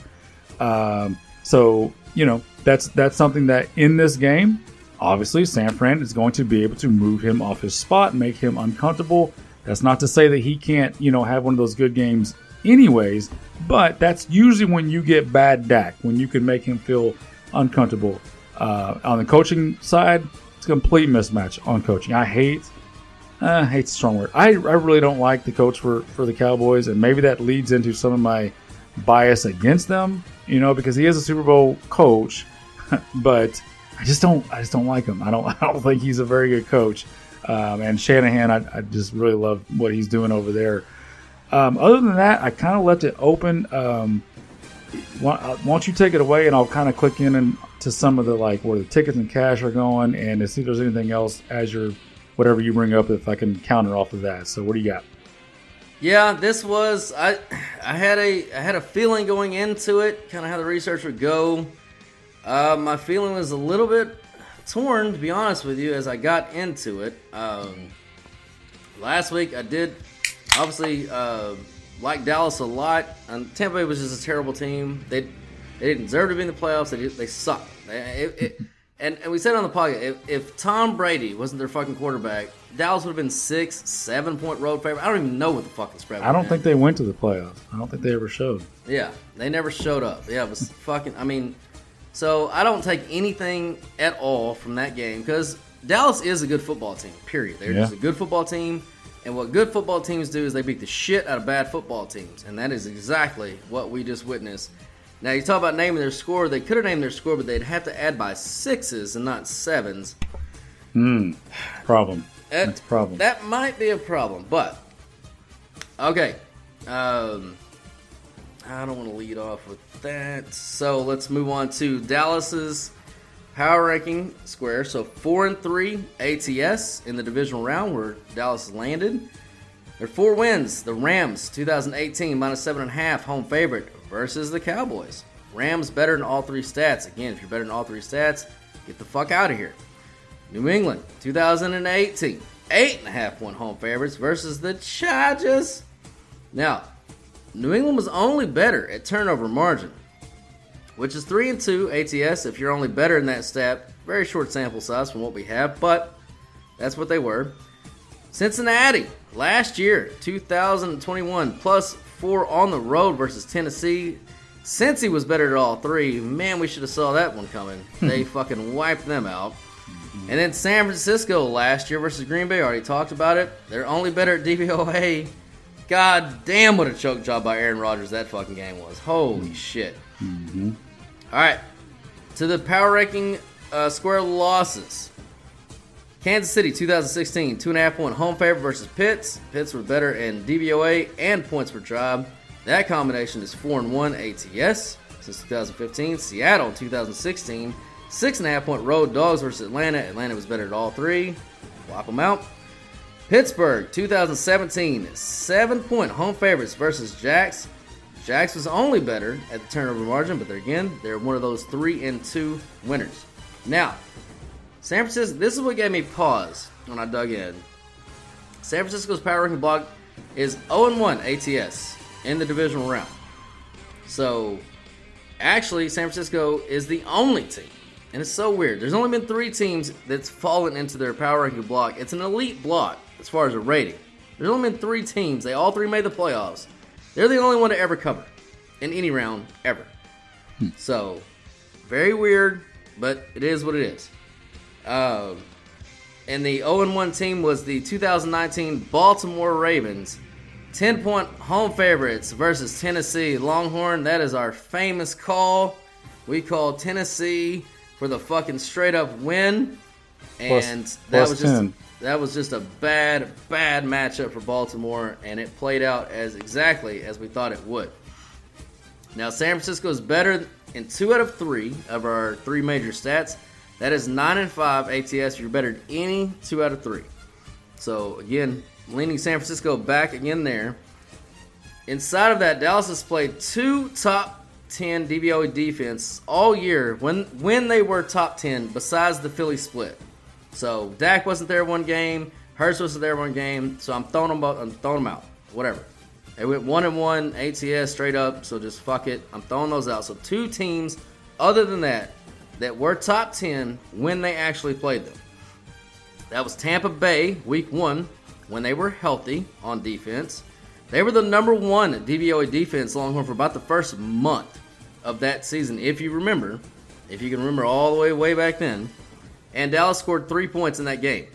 Um, so you know that's that's something that in this game, obviously San Fran is going to be able to move him off his spot, make him uncomfortable. That's not to say that he can't you know have one of those good games anyways, but that's usually when you get bad Dak when you can make him feel uncomfortable. Uh, on the coaching side, it's a complete mismatch on coaching. I hate uh, hate's a strong word. I, I really don't like the coach for, for the Cowboys, and maybe that leads into some of my bias against them. You know, because he is a Super Bowl coach, *laughs* but I just don't I just don't like him. I don't *laughs* I don't think he's a very good coach. Um, and Shanahan, I, I just really love what he's doing over there. Um, other than that, I kind of left it open. Um, why, uh, why don't you take it away, and I'll kind of click in and to some of the like where the tickets and cash are going, and to see if there's anything else as you're whatever you bring up if I can counter off of that. So what do you got? Yeah, this was I. I had a I had a feeling going into it, kind of how the research would go. Uh, my feeling was a little bit torn, to be honest with you, as I got into it. Um, last week, I did obviously uh, like Dallas a lot. And Tampa Bay was just a terrible team. They they didn't deserve to be in the playoffs. They they sucked. It, it, and, and we said on the podcast, if, if Tom Brady wasn't their fucking quarterback, Dallas would have been six, seven point road favorite. I don't even know what the fucking spread. I don't think they went to the playoffs. I don't think they ever showed. yeah, they never showed up. Yeah, it was fucking. I mean, so I don't take anything at all from that game because Dallas is a good football team. Period. They're Yeah. just a good football team. And what good football teams do is they beat the shit out of bad football teams. And that is exactly what we just witnessed. Now, you talk about naming their score. They could have named their score, but they'd have to add by sixes and not sevens. Hmm. Problem. That- That's a problem. That might be a problem, but okay. Um, I don't want to lead off with that, so let's move on to Dallas's power ranking square. So four and three ATS in the divisional round where Dallas landed. Their four wins: the Rams, 2018 minus seven and a half, home favorite versus the Cowboys. Rams better in all three stats. Again, if you're better in all three stats, get the fuck out of here. New England, 2018, eight and a half point home favorites versus the Chargers. Now, New England was only better at turnover margin, which is three and two ATS. If you're only better in that stat, very short sample size from what we have, but that's what they were. Cincinnati last year, 2021, plus four on the road versus Tennessee. Cincy was better at all three, man, we should have saw that one coming. *laughs* They fucking wiped them out. And then San Francisco last year versus Green Bay, already talked about it. They're only better at DVOA. God damn, what a choke job by Aaron Rodgers that fucking game was. Holy shit. All right, to the power ranking uh, square losses. Kansas City 2016, two and a half point home favorite versus Pitts. Pitts were better in DVOA and points per drive. That combination is four and one ATS since 2015. Seattle 2016, six and a half point road dogs versus Atlanta. Atlanta was better at all three. Swap them out. Pittsburgh 2017, seven point home favorites versus Jacks. Jacks was only better at the turnover margin, but again they're one of those three and two winners. Now, San Francisco. This is what gave me pause when I dug in. San Francisco's power ranking block is 0 1 ATS in the divisional round. So, actually, San Francisco is the only team, and it's so weird. There's only been three teams that's fallen into their power ranking block. It's an elite block as far as a rating. There's only been three teams. They all three made the playoffs. They're the only one to ever cover in any round ever. Hmm. So, very weird, but it is what it is. Um, and the 0 1 team was the 2019 Baltimore Ravens. 10 point home favorites versus Tennessee Longhorn. That is our famous call. We call Tennessee for the fucking straight up win. Plus- And that plus was just 10. that was just a bad, bad matchup for Baltimore, and it played out as exactly as we thought it would. Now, San Francisco is better in two out of three of our three major stats. That is nine and five ATS. You're better than any two out of three. So again, leaning San Francisco back again there. Inside of that, Dallas has played two top ten DVOA defense all year when when they were top ten. Besides the Philly split, so Dak wasn't there one game, Hurts wasn't there one game. So I'm throwing them, out- I'm throwing them out. Whatever. They went one and one ATS straight up. So just fuck it. I'm throwing those out. So two teams other than that that were top ten when they actually played them. That was Tampa Bay week one when they were healthy on defense. They were the number one DVOA defense Longhorn for about the first month of that season, if you remember, if you can remember all the way way back then. And Dallas scored three points in that game.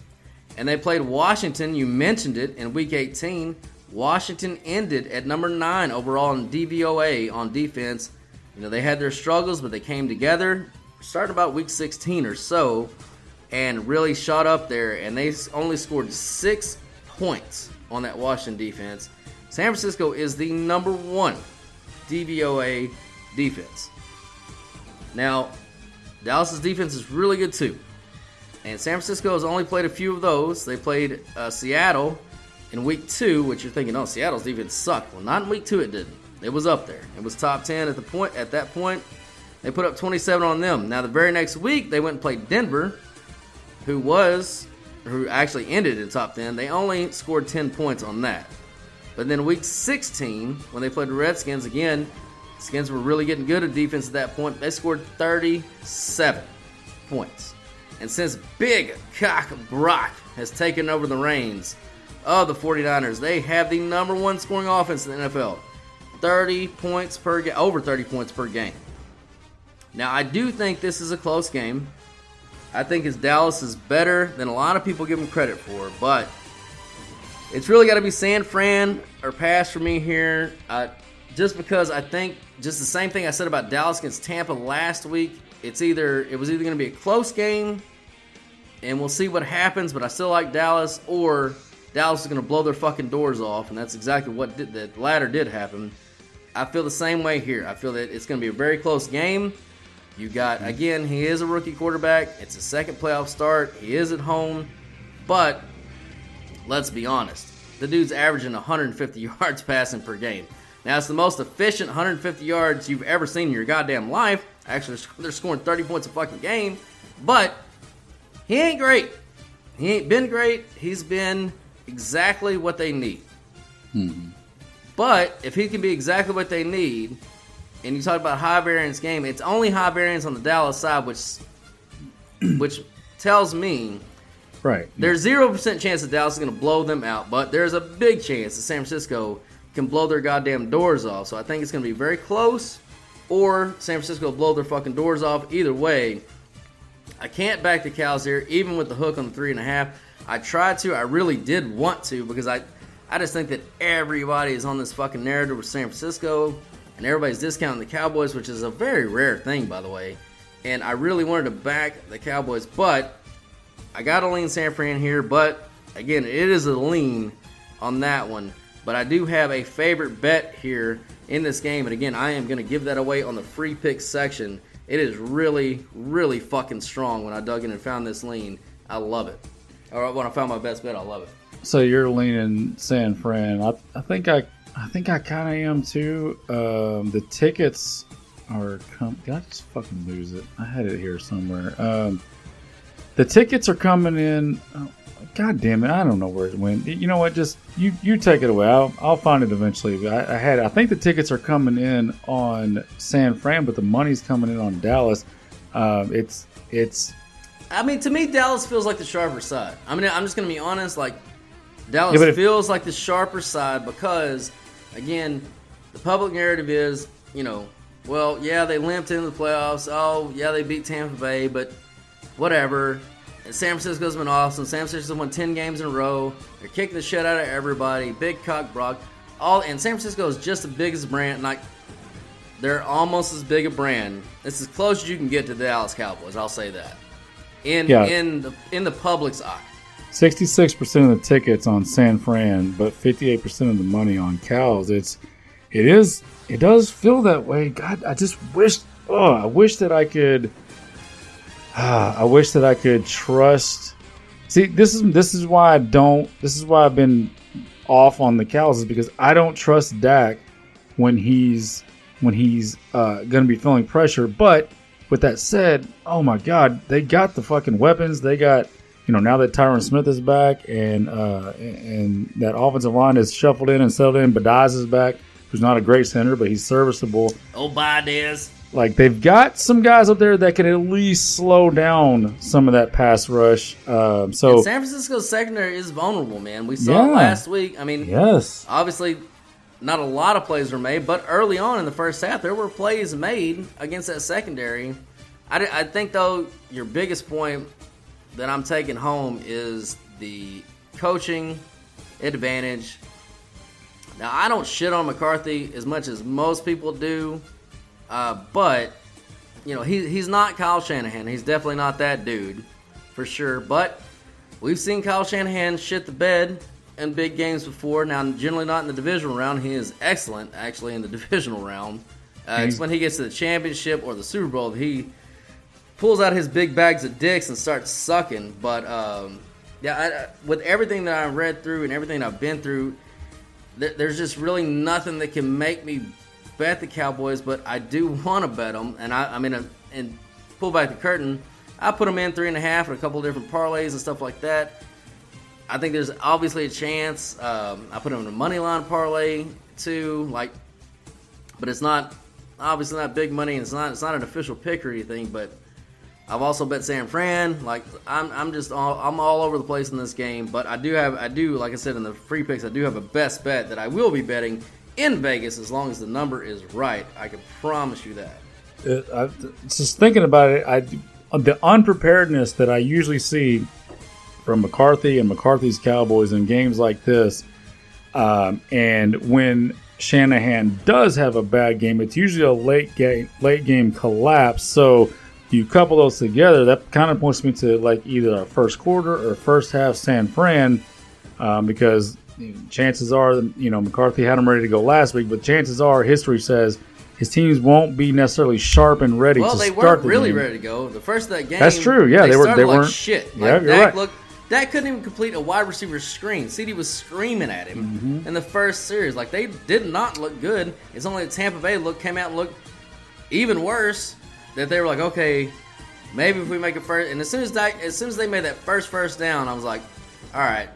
And they played Washington. You mentioned it in week 18. Washington ended at number nine overall in DVOA on defense. You know, they had their struggles, but they came together, starting about week 16 or so, and really shot up there. And they only scored six points on that Washington defense. San Francisco is the number one DVOA defense. Now, Dallas's defense is really good too. And San Francisco has only played a few of those. They played uh, Seattle in week two, which you're thinking, oh, Seattle's defense sucked. Well, not in week two, it didn't. It was up there. It was top ten at the point. At that point, they put up 27 on them. Now, the very next week, they went and played Denver, who was, who actually ended in top 10. They only scored 10 points on that. But then week 16, when they played the Redskins again, Skins were really getting good at defense at that point. They scored 37 points. And since Big Cock Brock has taken over the reins of the 49ers, they have the number one scoring offense in the NFL. 30 points per game, over 30 points per game. Now, I do think this is a close game. I think his Dallas is better than a lot of people give him credit for, but it's really got to be San Fran or pass for me here. Uh, just because I think just the same thing I said about Dallas against Tampa last week. It's either it was either going to be a close game, and we'll see what happens. But I still like Dallas, or Dallas is going to blow their fucking doors off, and that's exactly what did, the latter did happen. I feel the same way here. I feel that it's going to be a very close game. You got again, he is a rookie quarterback. It's a second playoff start. He is at home, but let's be honest. The dude's averaging 150 *laughs* yards passing per game. Now, it's the most efficient 150 yards you've ever seen in your goddamn life. Actually, they're scoring 30 points a fucking game, but he ain't great. He ain't been great. He's been exactly what they need. Mm-hmm. But if he can be exactly what they need, and you talk about high variance game, it's only high variance on the Dallas side, which *clears throat* which tells me Right. there's zero percent chance that Dallas is going to blow them out, but there's a big chance that San Francisco can blow their goddamn doors off. So I think it's going to be very close, or San Francisco will blow their fucking doors off. Either way, I can't back the cows here, even with the hook on the three and a half. I tried to, I really did want to, because I, I just think that everybody is on this fucking narrative with San Francisco, and everybody's discounting the Cowboys, which is a very rare thing, by the way. And I really wanted to back the Cowboys, but I got to lean San Fran here, but again, it is a lean on that one. But I do have a favorite bet here in this game, and again, I am going to give that away on the free pick section. It is really, really fucking strong when I dug in and found this lean. I love it. Or when I found my best bet, I love it. So you're leaning San Fran. I, I think I I think I kind of am too. Um, the tickets are come. Did I just fucking lose it? I had it here somewhere. Um, the tickets are coming in. Oh, God damn it! I don't know where it went. You know what? Just you you take it away. I'll I'll find it eventually. I, I had. I think the tickets are coming in on San Fran, but the money's coming in on Dallas. Um, it's it's I mean, to me, Dallas feels like the sharper side. I mean, I'm just going to be honest. Like, Dallas Yeah, if- feels like the sharper side because, again, the public narrative is, you know, well, yeah, they limped into the playoffs. Oh, yeah, they beat Tampa Bay, but whatever. And San Francisco's been awesome. San Francisco's won 10 games in a row. They're kicking the shit out of everybody. Big cock Brock. All and San Francisco is just the biggest brand. Like they're almost as big a brand. It's as close as you can get to the Dallas Cowboys. I'll say that. In Yeah. in the in the public's eye. 66% of the tickets on San Fran, but 58% of the money on Cows. It's it is it does feel that way. God, I just wish oh, I wish that I could *sighs* I wish that I could trust See, this is this is why I don't this is why I've been off on the Cows is because I don't trust Dak when he's when he's uh, going to be feeling pressure, but with that said, oh my God, they got the fucking weapons. They got, you know, now that Tyron Smith is back and uh, and that offensive line is shuffled in and settled in. Biadasz is back, who's not a great center, but he's serviceable. Oh, Baez. Like they've got some guys up there that can at least slow down some of that pass rush. Um, so And San Francisco's secondary is vulnerable, man. We saw it last week. I mean, yes, obviously, not a lot of plays were made, but early on in the first half, there were plays made against that secondary. I, I think, though, your biggest point that I'm taking home is the coaching advantage. Now, I don't shit on McCarthy as much as most people do, uh, but you know he, he's not Kyle Shanahan. He's definitely not that dude, for sure. But we've seen Kyle Shanahan shit the bed in big games before. Now, generally not in the divisional round. He is excellent, actually, in the *laughs* divisional round. Uh, it's when he gets to the championship or the Super Bowl that he pulls out his big bags of dicks and starts sucking. But um, yeah, I, I, with everything that I've read through and everything I've been through, there, there's just really nothing that can make me bet the Cowboys. But I do want to bet them, and I, I mean, uh, and pull back the curtain. I put them in three and a half and a couple different parlays and stuff like that. I think there's obviously a chance. Um, I put them in a money line parlay too, like, but it's not obviously not big money. And it's not it's not an official pick or anything. But I've also bet San Fran. Like I'm I'm just all, I'm all over the place in this game. But I do have I do like I said in the free picks I do have a best bet that I will be betting in Vegas as long as the number is right. I can promise you that. Uh, I, just thinking about it, I the unpreparedness that I usually see from McCarthy and McCarthy's Cowboys in games like this. Um, and when Shanahan does have a bad game, it's usually a late game late game collapse. So you couple those together, that kind of points me to like either a first quarter or first half San Fran, um, because chances are, you know, McCarthy had them ready to go last week, but chances are, history says his teams won't be necessarily sharp and ready Well, to they start weren't the really game. ready to go. The first of that game, That's true, yeah, they were. They like weren't- shit. Yeah, Like you're Dak right. looked, Dak couldn't even complete a wide receiver screen. CeeDee was screaming at him Mm-hmm. in the first series. Like they did not look good. It's only Tampa Bay look came out and looked even worse. That they were like, okay, maybe if we make a first. And as soon as Dak, as soon as they made that first first down, I was like, all right,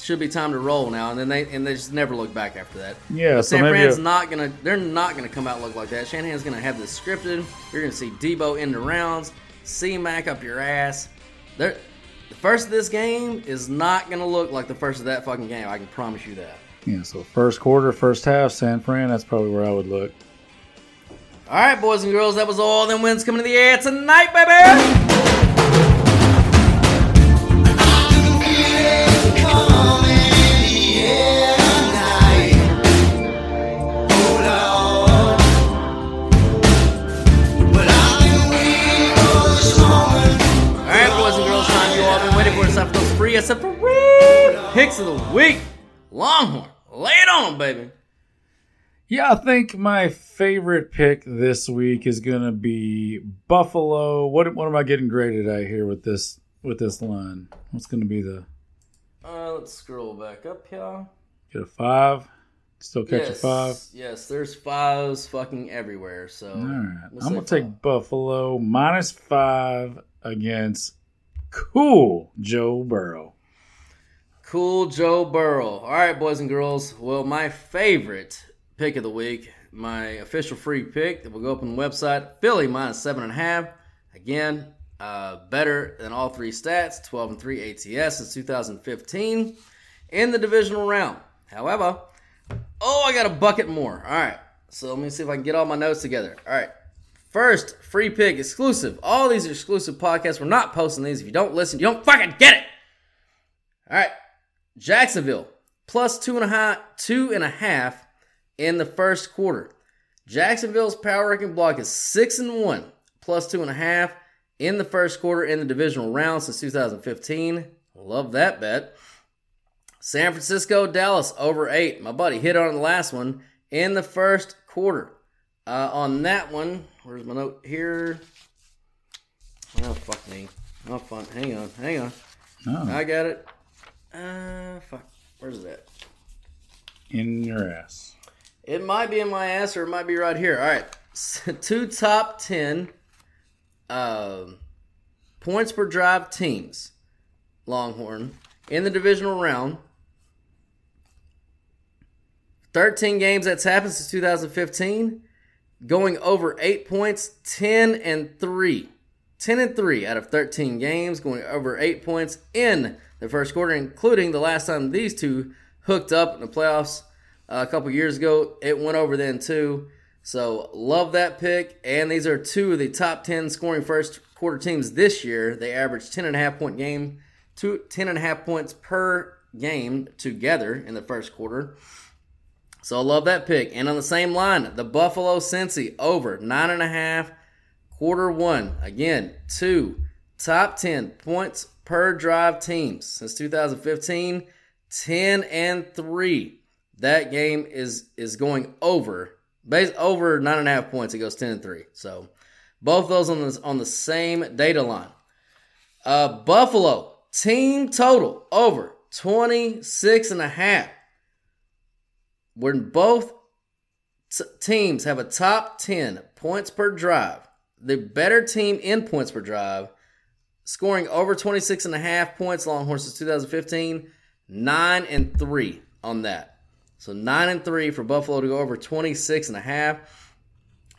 should be time to roll now. And then they and they just never looked back after that. Yeah, But San maybe Fran's not gonna. They're not gonna come out look like that. Shanahan's gonna have this scripted. You're gonna see Deebo in the rounds, C Mac up your ass. They're, the first of this game is not gonna look like the first of that fucking game. I can promise you that. Yeah, so first quarter, first half, San Fran. That's probably where I would look. All right, boys and girls, that was all them wins coming to the air tonight, baby. Except for free picks of the week. Longhorn, lay it on, baby. Yeah, I think my favorite pick this week is gonna be Buffalo. What what am I getting graded at here with this with this line? What's gonna be the Uh, let's scroll back up here. get a five? Still catch a five? Yes, there's fives fucking everywhere. So All right, we'll I'm gonna take Buffalo minus five against cool Joe Burrow. Cool Joe Burrow. All right, boys and girls. Well, my favorite pick of the week, my official free pick that will go up on the website, Philly minus seven and a half. Again, uh, better than all three stats, 12 and 3 ATS since 2015 in the divisional round. However, oh, I got a bucket more. All right. So let me see if I can get all my notes together. All right. First, free pick exclusive. All these are exclusive podcasts. We're not posting these. If you don't listen, you don't fucking get it. All right. Jacksonville plus two and a half, two and a half in the first quarter. Jacksonville's power ranking block is six and one, plus two and a half in the first quarter in the divisional round since 2015. Love that bet. San Francisco, Dallas over eight. My buddy hit on the last one in the first quarter. Uh, on that one, where's my note here? Oh fuck me. Oh fun. Hang on, hang on. Oh. I got it. Uh, fuck. Where's that? In your ass. It might be in my ass or it might be right here. All right. *laughs* Two top 10 um, points per drive teams, Longhorn, in the divisional round. 13 games that's happened since 2015. Going over 8 points, 10 and 3. 10 and 3 out of 13 games, going over 8 points in the first quarter, including the last time these two hooked up in the playoffs uh, a couple years ago. It went over then too. So love that pick. And these are two of the top 10 scoring first quarter teams this year. They averaged 10 and a half point game, two, 10 and a half points per game together in the first quarter. So I love that pick. And on the same line, the Buffalo Cincy over nine and a half, quarter one. Again, two top 10 points per drive teams since 2015, 10 and three. That game is is going over, base over nine and a half points. It goes 10 and three. So both those on the on the same data line. Uh, Buffalo team total over 26 and a half when both t- teams have a top 10 points per drive, the better team in points per drive, scoring over 26 and a half points, Longhorns since 2015, 9 and 3 on that. So 9 and 3 for Buffalo to go over 26 and a half.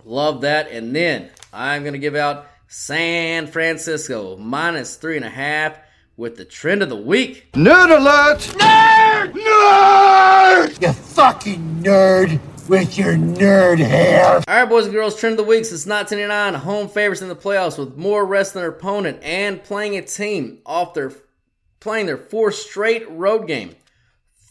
Love that. And then I'm going to give out San Francisco minus 3.5 with the trend of the week. Nerd alert! Nerd! Nerd! You fucking nerd with your nerd hair. All right, boys and girls, trend of the week since 1999. Home favorites in the playoffs with more rest than their opponent and playing a team off their playing their fourth straight road game.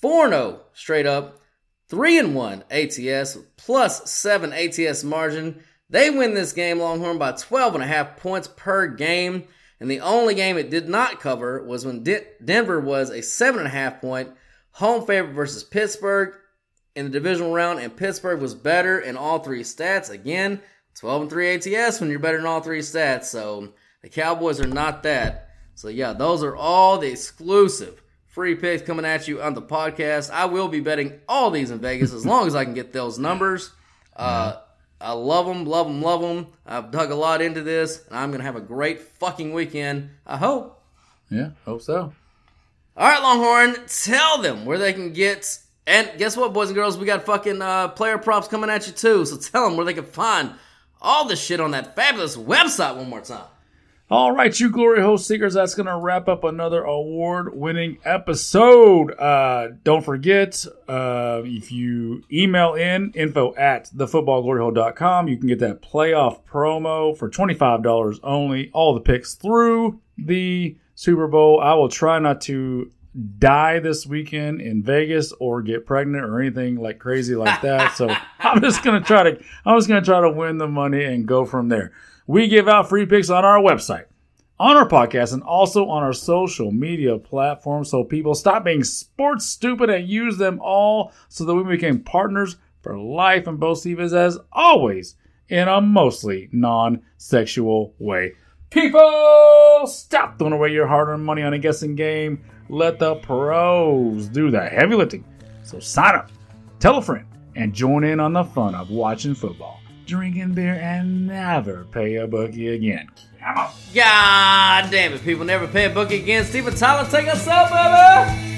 4 0 straight up, 3 and 1 ATS, plus 7 ATS margin. They win this game, Longhorn, by 12.5 points per game. And the only game it did not cover was when De- Denver was a 7.5 point home favorite versus Pittsburgh in the divisional round, and Pittsburgh was better in all three stats. Again, 12 and 3 ATS when you're better in all three stats. So the Cowboys are not that. So yeah, those are all the exclusive free picks coming at you on the podcast. I will be betting all these in Vegas as long as I can get those numbers. *laughs* Uh, I love them, love them, love them. I've dug a lot into this, and I'm gonna have a great fucking weekend. I hope. Yeah, hope so. All right, Longhorn, tell them where they can get. And guess what, boys and girls? We got fucking uh, player props coming at you too. So tell them where they can find all the shit on that fabulous website one more time. All right, you glory host seekers, that's going to wrap up another award winning episode. Uh, don't forget, uh, if you email in info at thefootballgloryhole.com, you can get that playoff promo for $25 only. All the picks through the Super Bowl. I will try not to die this weekend in Vegas or get pregnant or anything like crazy like that. so *laughs* I'm just gonna try to I'm just gonna try to win the money and go from there. We give out free picks on our website, on our podcast, and also on our social media platforms. So people stop being sports stupid and use them all so that we become partners for life and both Stevens as always in a mostly non-sexual way. People, stop throwing away your hard-earned money on a guessing game. Let the pros do the heavy lifting. So sign up, tell a friend, and join in on the fun of watching football, drinking beer, and never pay a bookie again. Come on. God damn it, people never pay a bookie again. Steven Tyler, take us up, baby!